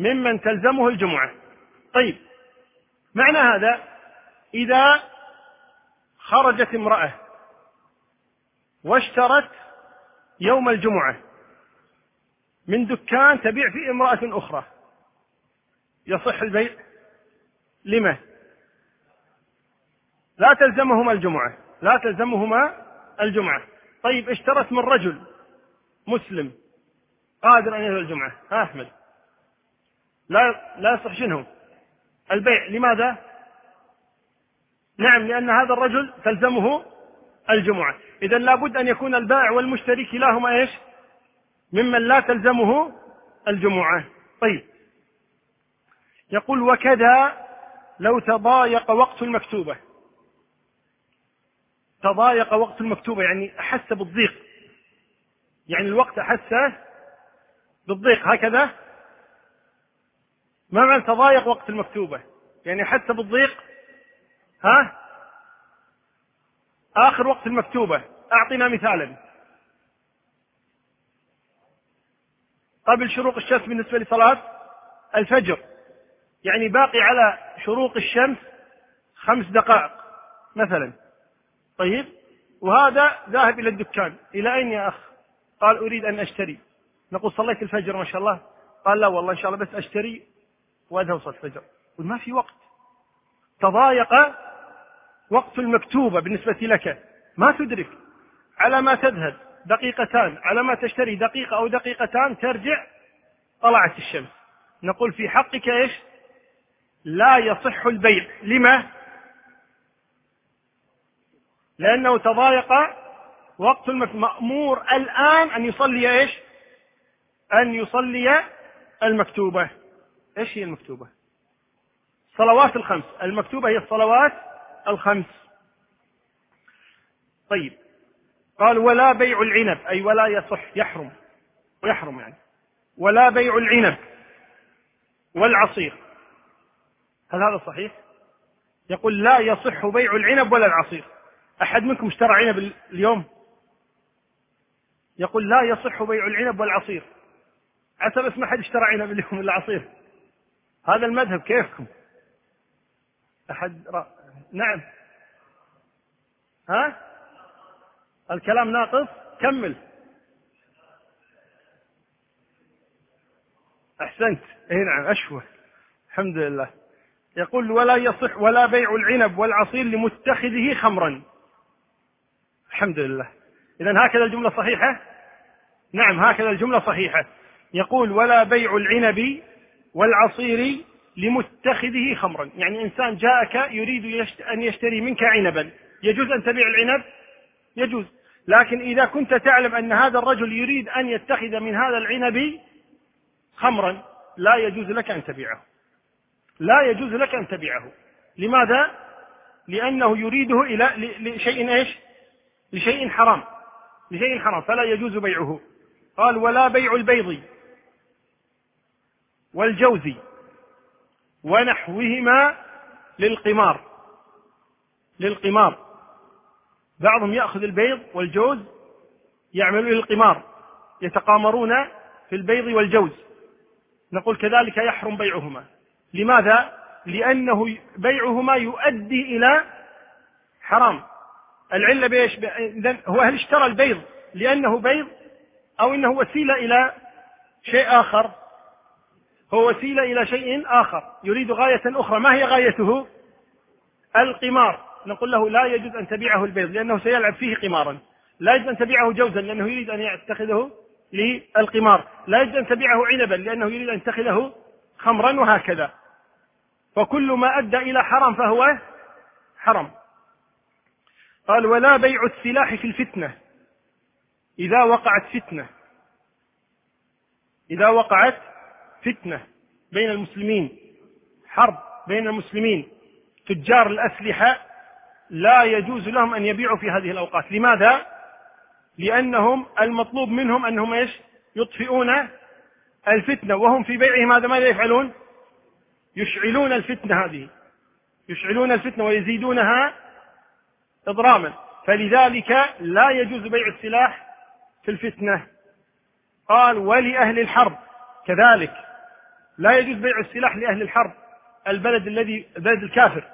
Speaker 2: ممن تلزمه الجمعة. طيب معنى هذا؟ إذا خرجت امرأة واشترت يوم الجمعة من دكان تبيع في امرأة أخرى يصح البيع؟ لما؟ لا تلزمهما الجمعة لا تلزمهما الجمعة. طيب اشترت من رجل مسلم قادر أن يذهب الجمعة. ها أحمد. لا لا يصح شنو البيع لماذا؟ نعم لأن هذا الرجل تلزمه الجمعة. إذا لابد أن يكون البائع والمشتري كلاهما إيش؟ ممن لا تلزمه الجمعة. طيب. يقول وكذا لو تضايق وقت المكتوبة. تضايق وقت المكتوبة يعني أحس بالضيق. يعني الوقت أحس بالضيق. هكذا؟ ما معنى تضايق وقت المكتوبة. يعني أحس بالضيق ها؟ آخر وقت المكتوبة. أعطنا مثالا. قبل شروق الشمس بالنسبة لصلاة الفجر. يعني باقي على شروق الشمس خمس دقائق مثلا. طيب؟ وهذا ذاهب إلى الدكان. إلى أين يا أخ؟ قال أريد أن أشتري. نقول صليت الفجر ما شاء الله. قال لا والله إن شاء الله بس أشتري وأذهب أصلي الفجر. ما في وقت. تضايق وقت المكتوبة بالنسبة لك. ما تدرك. على ما تذهب. دقيقتان. على ما تشتري. دقيقة أو دقيقتان ترجع طلعت الشمس. نقول في حقك إيش؟ لا يصح البيع. لما؟ لأنه تضايق وقت المأمور الآن أن يصلي إيش؟ أن يصلي المكتوبة. إيش هي المكتوبة؟ الصلوات الخمس. المكتوبة هي الصلوات الخمس. طيب. قال ولا بيع العنب. أي ولا يصح يحرم. ويحرم يعني. ولا بيع العنب والعصير. هل هذا صحيح؟ يقول لا يصح بيع العنب ولا العصير. أحد منكم اشترى عنب اليوم؟ يقول لا يصح بيع العنب والعصير. عسى بس ما حد اشترى عنب اليوم ولا عصير؟ هذا المذهب كيفكم؟ أحد رأ... نعم. ها؟ الكلام ناقص؟ كمل. أحسنت. إي نعم أشوه. الحمد لله. يقول ولا يصح ولا بيع العنب والعصير لمتخذه خمرا. الحمد لله. إذا هكذا الجملة صحيحة؟ نعم هكذا الجملة صحيحة. يقول ولا بيع العنب والعصير لمتخذه خمرا. يعني إنسان جاءك يريد أن يشتري منك عنبا. يجوز أن تبيع العنب؟ يجوز. لكن إذا كنت تعلم أن هذا الرجل يريد أن يتخذ من هذا العنب خمرا لا يجوز لك أن تبيعه. لا يجوز لك أن تبيعه. لماذا؟ لأنه يريده إلى لشيء إيش؟ لشيء حرام. لشيء حرام. فلا يجوز بيعه. قال ولا بيع البيض. والجوز ونحوهما للقمار. للقمار. بعضهم يأخذ البيض والجوز يعمل للقمار يتقامرون في البيض والجوز. نقول كذلك يحرم بيعهما. لماذا؟ لأنه بيعهما يؤدي إلى حرام. العلة بإيش؟ إذا هو هل اشترى البيض لأنه بيض أو إنه وسيلة إلى شيء آخر؟ هو وسيلة إلى شيء آخر. يريد غاية أخرى. ما هي غايته؟ القمار. نقول له لا يجوز أن تبيعه البيض لأنه سيلعب فيه قمارا. لا يجوز أن تبيعه جوزا لأنه يريد أن يتخذه للقمار. لا يجوز أن تبيعه عنبا لأنه يريد أن يتخذه خمرا وهكذا. فكل ما أدى إلى حرام فهو حرام. قال ولا بيع السلاح في الفتنة. إذا وقعت فتنة. إذا وقعت فتنة بين المسلمين حرب بين المسلمين تجار الأسلحة لا يجوز لهم أن يبيعوا في هذه الأوقات. لماذا؟ لأنهم المطلوب منهم أنهم إيش؟ يطفئون الفتنة. وهم في بيعهم هذا ماذا يفعلون؟ يشعلون الفتنة هذه. يشعلون الفتنة ويزيدونها إضراما. فلذلك لا يجوز بيع السلاح في الفتنة. قال ولأهل الحرب. كذلك لا يجوز بيع السلاح لأهل الحرب. البلد الذي البلد الكافر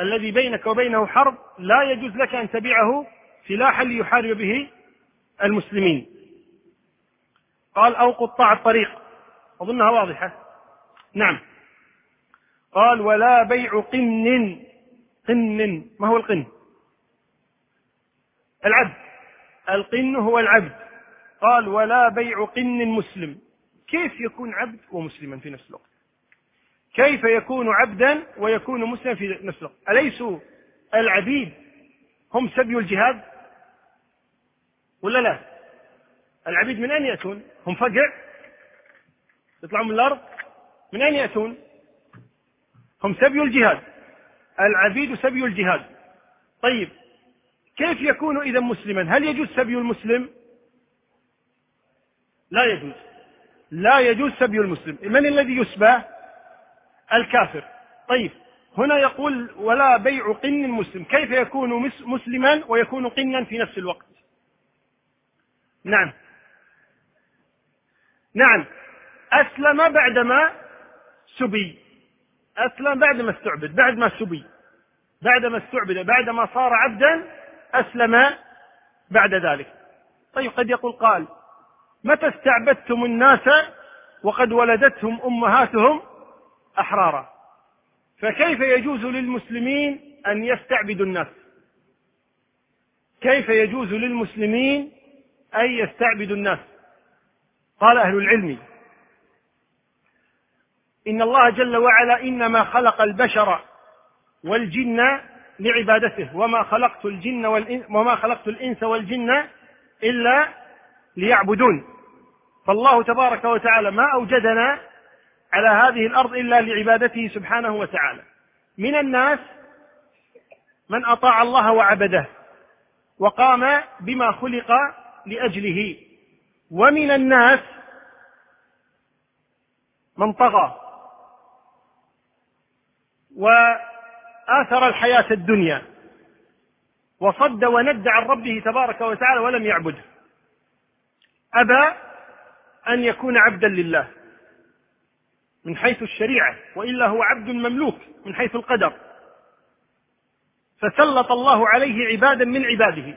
Speaker 2: الذي بينك وبينه حرب لا يجوز لك أن تبيعه سلاحا ليحارب به المسلمين. قال أو قطاع الطريق. أظنها واضحة. نعم. قال ولا بيع قن. قن. ما هو القن؟ العبد. القن هو العبد. قال ولا بيع قن مسلم. كيف يكون عبد ومسلما في نفس الوقت؟ كيف يكون عبدا ويكون مسلما في نفس الوقت؟ أليسوا العبيد هم سبي الجهاد؟ ولا لا؟ العبيد من أين يأتون؟ هم فقع؟ يطلعون من الأرض؟ من أين يأتون؟ هم سبي الجهاد. العبيد سبي الجهاد. طيب كيف يكون إذا مسلما؟ هل يجوز سبي المسلم؟ لا يجوز. لا يجوز سبي المسلم. من الذي يسبى؟ الكافر. طيب هنا يقول ولا بيع قن مسلم كيف يكون مسلما ويكون قنا في نفس الوقت؟ نعم. نعم. أسلم بعدما سبي. أسلم بعدما استعبد. بعد ما سبي. بعدما استعبد. بعدما صار عبدا أسلم بعد ذلك. طيب قد يقول قال متى استعبدتم الناس وقد ولدتهم أمهاتهم أحرارا؟ فكيف يجوز للمسلمين أن يستعبدوا الناس؟ كيف يجوز للمسلمين أن يستعبدوا الناس؟ قال أهل العلم إن الله جل وعلا إنما خلق البشر والجن لعبادته وما خلقت الجن والإنس وما خلقت الإنس والجن إلا ليعبدون. فالله تبارك وتعالى ما أوجدنا على هذه الأرض إلا لعبادته سبحانه وتعالى. من الناس من أطاع الله وعبده وقام بما خلق لأجله. ومن الناس من طغى وآثر الحياة الدنيا وصد وند عن ربه تبارك وتعالى ولم يعبده. أبى أن يكون عبدا لله من حيث الشريعة وإلا هو عبد مملوك من حيث القدر. فسلط الله عليه عبادا من عباده.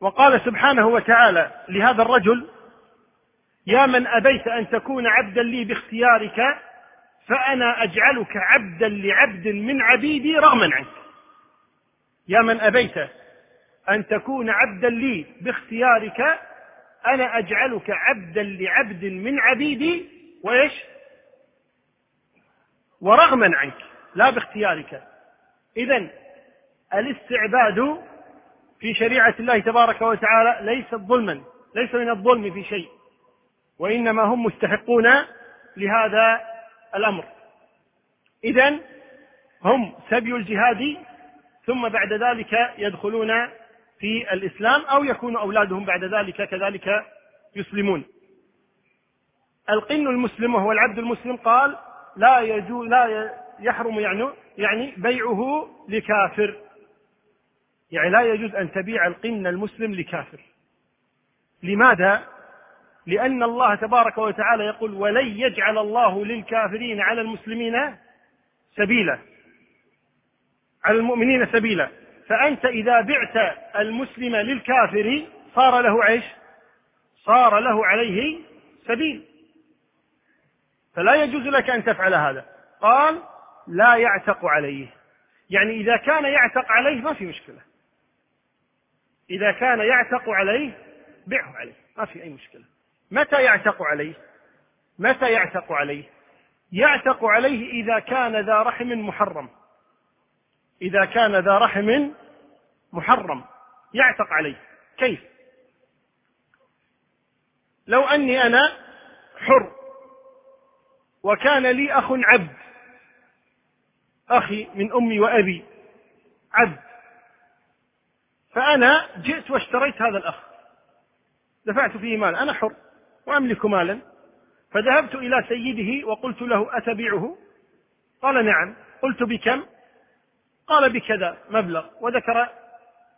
Speaker 2: وقال سبحانه وتعالى لهذا الرجل يا من أبيت أن تكون عبدا لي باختيارك فأنا أجعلك عبدا لعبد من عبيدي رغما عنك. يا من أبيت أن تكون عبدا لي باختيارك أنا أجعلك عبدا لعبد من عبيدي وإيش؟ ورغما عنك لا باختيارك. إذا الاستعباد في شريعة الله تبارك وتعالى ليس ظلما ليس من الظلم في شيء وإنما هم مستحقون لهذا الأمر. إذا هم سبي الجهاد ثم بعد ذلك يدخلون في الإسلام أو يكون أولادهم بعد ذلك كذلك يسلمون. القن المسلم وهو العبد المسلم قال لا يجوز لا يحرم يعني يعني بيعه لكافر. يعني لا يجوز أن تبيع القن المسلم لكافر. لماذا؟ لأن الله تبارك وتعالى يقول ولن يجعل الله للكافرين على المسلمين سبيلا. على المؤمنين سبيلا. فأنت إذا بعت المسلم للكافر صار له عيش صار له عليه سبيل. فلا يجوز لك أن تفعل هذا. قال لا يعتق عليه. يعني إذا كان يعتق عليه ما في مشكلة. إذا كان يعتق عليه بيعه عليه. ما في أي مشكلة. متى يعتق عليه؟ متى يعتق عليه؟ يعتق عليه إذا كان ذا رحم محرم. إذا كان ذا رحم محرم يعتق عليه. كيف؟ لو أني أنا حر وكان لي أخ عبد أخي من أمي وأبي عبد فأنا جئت واشتريت هذا الأخ. دفعت فيه مال أنا حر وأملك مالا. فذهبت إلى سيده وقلت له أتبيعه؟ قال نعم. قلت بكم؟ قال بكذا مبلغ وذكر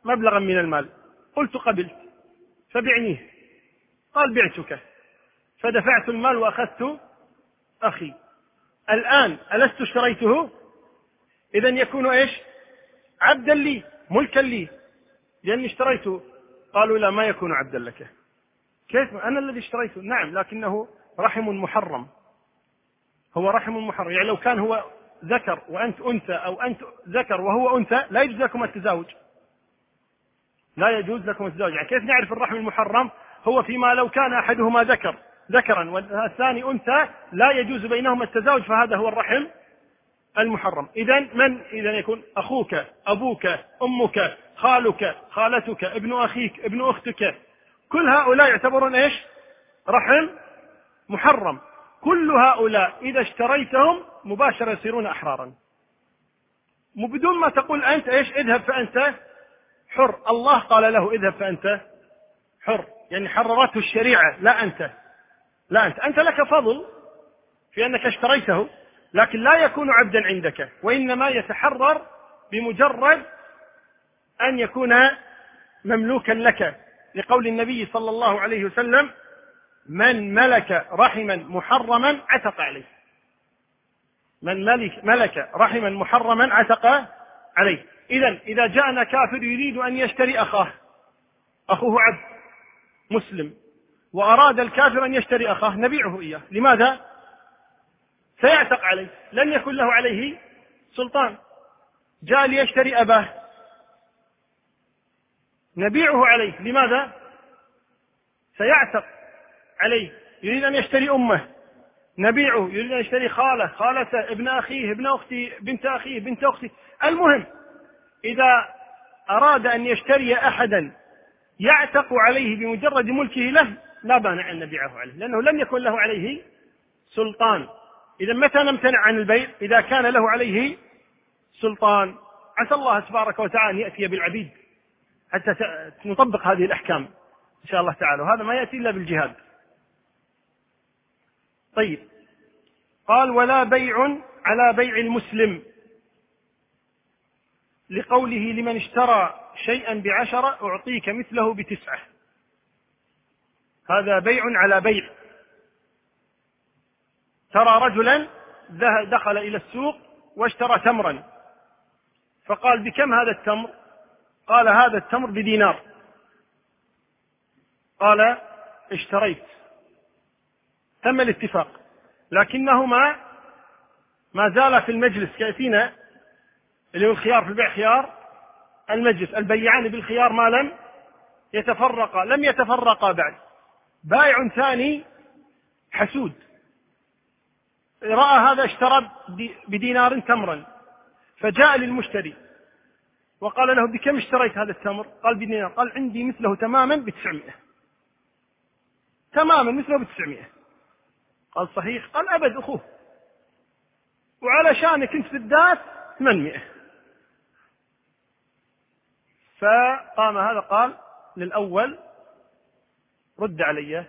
Speaker 2: مبلغا من المال. قلت قبلت فبعنيه. قال بعتك. فدفعت المال وأخذت أخي. الآن ألست اشتريته؟ إذا يكون إيش؟ عبدا لي ملكا لي. لأني اشتريته. قالوا لا ما يكون عبدا لك. كيف؟ أنا الذي اشتريته. نعم لكنه رحم محرم. هو رحم محرم. يعني لو كان هو ذكر وأنت أنثى أو أنت ذكر وهو أنثى لا يجوز لكم التزاوج. لا يجوز لكم التزاوج. يعني كيف نعرف الرحم المحرم؟ هو فيما لو كان أحدهما ذكر ذكرا والثاني أنثى لا يجوز بينهما التزاوج فهذا هو الرحم المحرم. إذا من؟ إذا يكون أخوك أبوك أمك خالك خالتك ابن أخيك ابن أختك. كل هؤلاء يعتبرون إيش؟ رحم محرم. كل هؤلاء إذا اشتريتهم مباشرة يصيرون أحرارا. بدون ما تقول أنت إيش اذهب فأنت حر. الله قال له اذهب فأنت حر. يعني حررته الشريعة. لا أنت. لا أنت. أنت لك فضل في أنك اشتريته لكن لا يكون عبدا عندك وإنما يتحرر بمجرد أن يكون مملوكا لك. لقول النبي صلى الله عليه وسلم من ملك رحما محرما عتق عليه. من ملك ملك رحما محرما عتق عليه. إذا إذا جاءنا كافر يريد أن يشتري أخاه. أخوه عبد مسلم. وأراد الكافر أن يشتري أخاه نبيعه إياه. لماذا؟ سيعتق عليه. لن يكن له عليه سلطان. جاء ليشتري أباه. نبيعه عليه. لماذا؟ سيعتق عليه. يريد أن يشتري أمه. نبيعه يريد أن يشتري خالة خالته ابن أخيه ابن أختي بنت أخيه بنت أختي. المهم إذا أراد أن يشتري أحدا يعتق عليه بمجرد ملكه له لا مانع أن نبيعه عليه لأنه لم يكن له عليه سلطان. إذا متى نمتنع عن البيع؟ إذا كان له عليه سلطان. عسى الله تبارك وتعالى أن يأتي بالعبيد حتى نطبق هذه الأحكام إن شاء الله تعالى. وهذا ما يأتي إلا بالجهاد. طيب. قال ولا بيع على بيع المسلم. لقوله لمن اشترى شيئا بعشرة أعطيك مثله بتسعة. هذا بيع على بيع. ترى رجلا دخل إلى السوق واشترى تمرا. فقال بكم هذا التمر؟ قال هذا التمر بدينار. قال اشتريت. تم الاتفاق. لكنهما ما زال في المجلس كيفين اللي هو الخيار في البيع خيار المجلس البيعان بالخيار ما لم يتفرقا لم يتفرقا بعد. بائع ثاني حسود. رأى هذا اشترى بدينار تمرا فجاء للمشتري وقال له بكم اشتريت هذا التمر؟ قال بدينار. قال عندي مثله تماما بتسعمائة. تماما مثله بتسعمائة. قال صحيح. قال أبد أخوه. وعلشانك أنت بالذات 800 فقام هذا قال للأول رد علي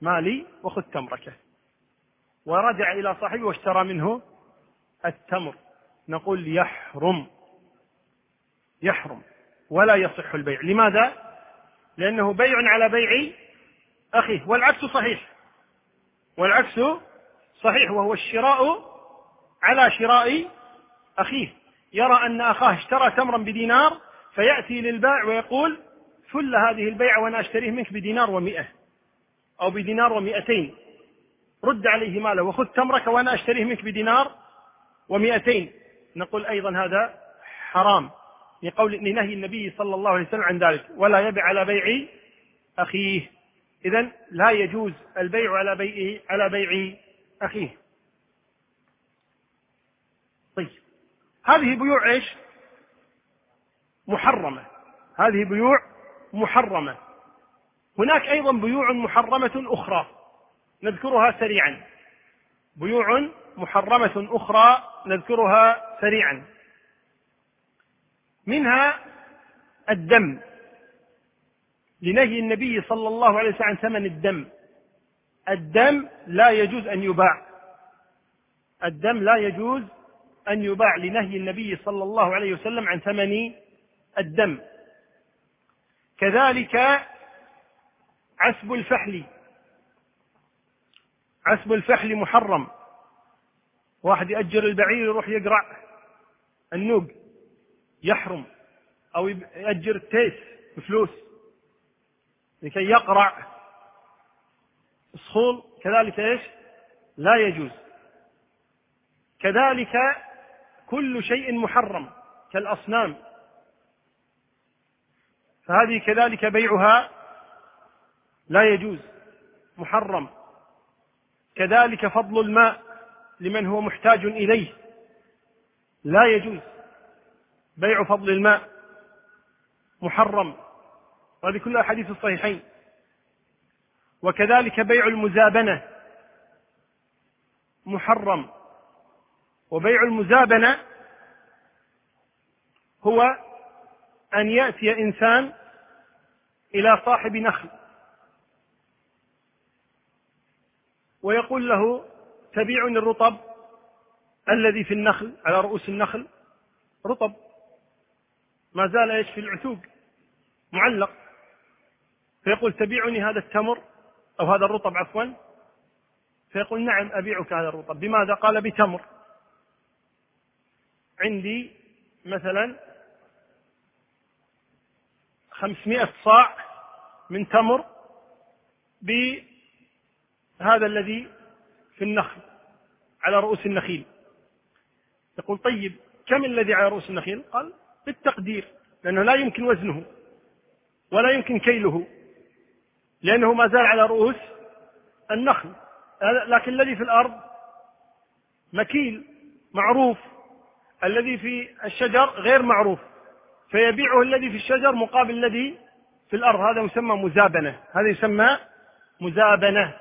Speaker 2: مالي وخذ تمرك ورجع إلى صاحبه واشترى منه التمر. نقول يحرم. يحرم. ولا يصح البيع. لماذا؟ لأنه بيع على بيع أخيه. والعكس صحيح. والعكس صحيح وهو الشراء على شراء أخيه. يرى أن أخاه اشترى تمرا بدينار فيأتي للبائع ويقول فل هذه البيعة وأنا أشتريه منك بدينار ومئة أو بدينار ومئتين. رد عليه ماله وخذ تمرك وأنا أشتريه منك بدينار ومئتين. نقول أيضا هذا حرام لقول لنهي النبي صلى الله عليه وسلم عن ذلك. ولا يبع على بيع أخيه. إذا لا يجوز البيع على بيع على بيع أخيه. طيب. هذه بيوع إيش؟ محرمة. هذه بيوع محرمة. هناك أيضا بيوع محرمة أخرى. نذكرها سريعا. بيوع محرمة أخرى نذكرها سريعا. منها الدم. لنهي النبي صلى الله عليه وسلم عن ثمن الدم. الدم لا يجوز أن يباع. الدم لا يجوز أن يباع لنهي النبي صلى الله عليه وسلم عن ثمن الدم. كذلك عسب الفحل. عسب الفحل محرم. واحد يأجر البعير يروح يقرع النوق يحرم أو يأجر التيس بفلوس. لكي يقرع الصخول كذلك إيش؟ لا يجوز. كذلك كل شيء محرم كالأصنام. فهذه كذلك بيعها لا يجوز محرم. كذلك فضل الماء لمن هو محتاج إليه لا يجوز. بيع فضل الماء محرم. وهذه كلها حديث الصحيحين وكذلك بيع المزابنة محرم. وبيع المزابنة هو أن يأتي إنسان إلى صاحب نخل. ويقول له تبيعني الرطب الذي في النخل على رؤوس النخل رطب. ما زال إيش في العتوق؟ معلق. فيقول تبيعني هذا التمر أو هذا الرطب عفوا؟ فيقول نعم أبيعك هذا الرطب. بماذا؟ قال بتمر. عندي مثلا خمسمائة صاع من تمر بهذا الذي في النخل على رؤوس النخيل. يقول طيب كم الذي على رؤوس النخيل؟ قال بالتقدير لأنه لا يمكن وزنه ولا يمكن كيله. لأنه ما زال على رؤوس النخل. لكن الذي في الأرض مكيل معروف. الذي في الشجر غير معروف. فيبيعه الذي في الشجر مقابل الذي في الأرض. هذا يسمى مزابنة. هذا يسمى مزابنة.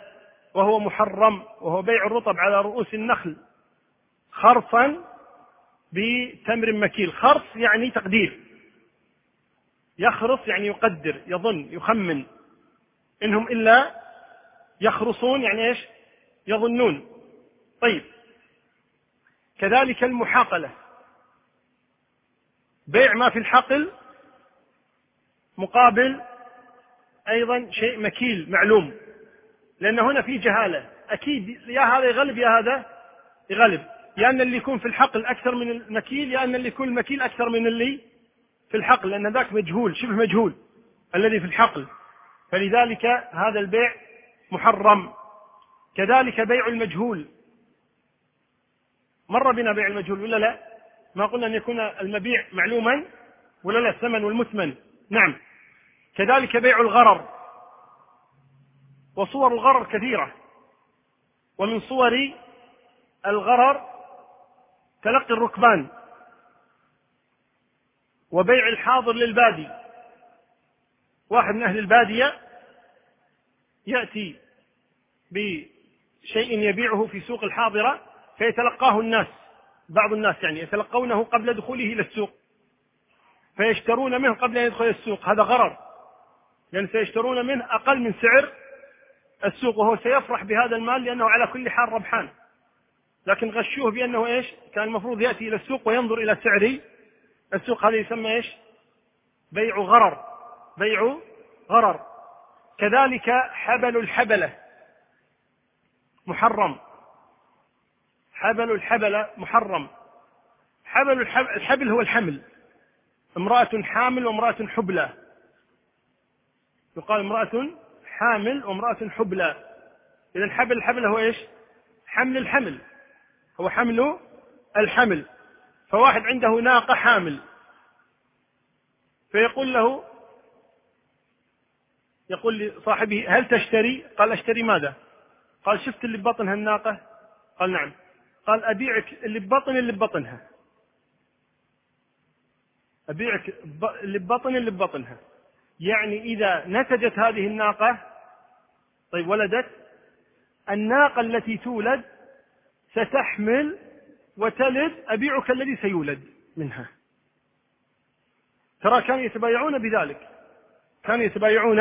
Speaker 2: وهو محرم. وهو بيع الرطب على رؤوس النخل. خرصا بتمر مكيل. خرص يعني تقدير. يخرص يعني يقدر يظن يخمن. إنهم إلا يخرصون يعني إيش؟ يظنون. طيب. كذلك المحاقلة. بيع ما في الحقل مقابل أيضا شيء مكيل معلوم. لأن هنا في جهالة. أكيد يا هذا يغلب يا هذا يغلب. يا أن اللي يكون في الحقل أكثر من المكيل يا أن اللي يكون المكيل أكثر من اللي في الحقل لأن ذاك مجهول شبه مجهول. الذي في الحقل. فلذلك هذا البيع محرم. كذلك بيع المجهول. مر بنا بيع المجهول ولا لا؟ ما قلنا أن يكون المبيع معلوما ولا لا الثمن والمثمن. نعم. كذلك بيع الغرر. وصور الغرر كثيرة. ومن صور الغرر تلقي الركبان. وبيع الحاضر للبادي. واحد من أهل البادية يأتي بشيء يبيعه في سوق الحاضرة فيتلقاه الناس بعض الناس يعني يتلقونه قبل دخوله إلى السوق فيشترون منه قبل أن يدخل السوق هذا غرر لأن سيشترون منه أقل من سعر السوق وهو سيفرح بهذا المال لأنه على كل حال ربحان لكن غشوه بأنه إيش؟ كان المفروض يأتي إلى السوق وينظر إلى سعر السوق هذا يسمى إيش؟ بيع غرر بيع غرر. كذلك حبل الحبلة. محرم. حبل الحبلة محرم. حبل الحبل هو الحمل. امرأة حامل وامرأة حبلى. يقال امرأة حامل وامرأة حبلى. إذا حبل الحبل هو إيش؟ حمل الحمل. هو حمل الحمل. فواحد عنده ناقة حامل. فيقول له يقول لصاحبه هل تشتري؟ قال أشتري ماذا؟ قال شفت اللي ببطنها الناقة؟ قال نعم قال أبيعك اللي ببطن اللي ببطنها أبيعك اللي ببطن اللي ببطنها يعني إذا نتجت هذه الناقة طيب ولدت الناقة التي تولد ستحمل وتلد أبيعك الذي سيولد منها ترى كانوا يتبايعون بذلك كانوا يتبايعون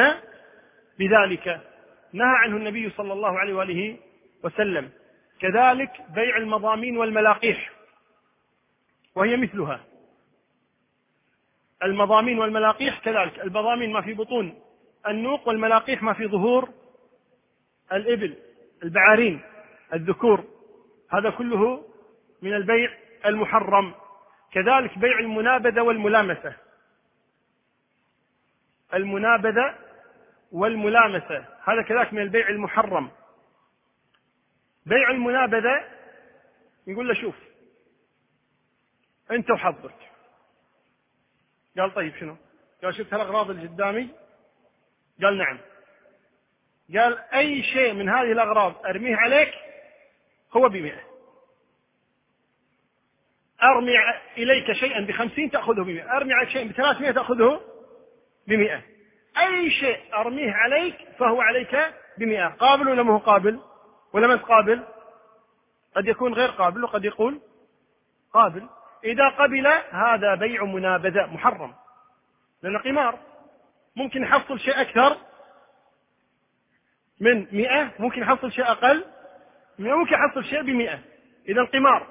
Speaker 2: بذلك نهى عنه النبي صلى الله عليه وآله وسلم. كذلك بيع المضامين والملاقيح وهي مثلها. المضامين والملاقيح كذلك المضامين ما في بطون النوق والملاقيح ما في ظهور الإبل البعارين الذكور هذا كله من البيع المحرم. كذلك بيع المنابذة والملامسة. المنابذة والملامسة. هذا كذلك من البيع المحرم. بيع المنابذة يقول له شوف أنت وحظك. قال طيب شنو؟ قال شفت هالأغراض اللي قدامي؟ قال نعم. قال أي شيء من هذه الأغراض أرميه عليك هو بمئة. أرمي إليك شيئا بخمسين تأخذه بمئة. أرمي عليك شيئا بثلاثمائة تأخذه بمئة. أي شيء أرميه عليك فهو عليك بمئة. قابل ولا مو قابل؟ ولا ما قابل؟ قد يكون غير قابل وقد يقول قابل. إذا قبل هذا بيع منابذة محرم. لأنه قمار ممكن يحصل شيء أكثر من مئة ممكن يحصل شيء أقل ممكن يحصل شيء بمئة. إذا قمار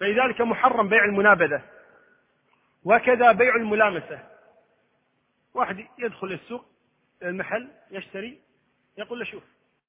Speaker 2: فلذلك محرم بيع المنابذة. وكذا بيع الملامسة. واحد يدخل السوق المحل يشتري يقول له شوف.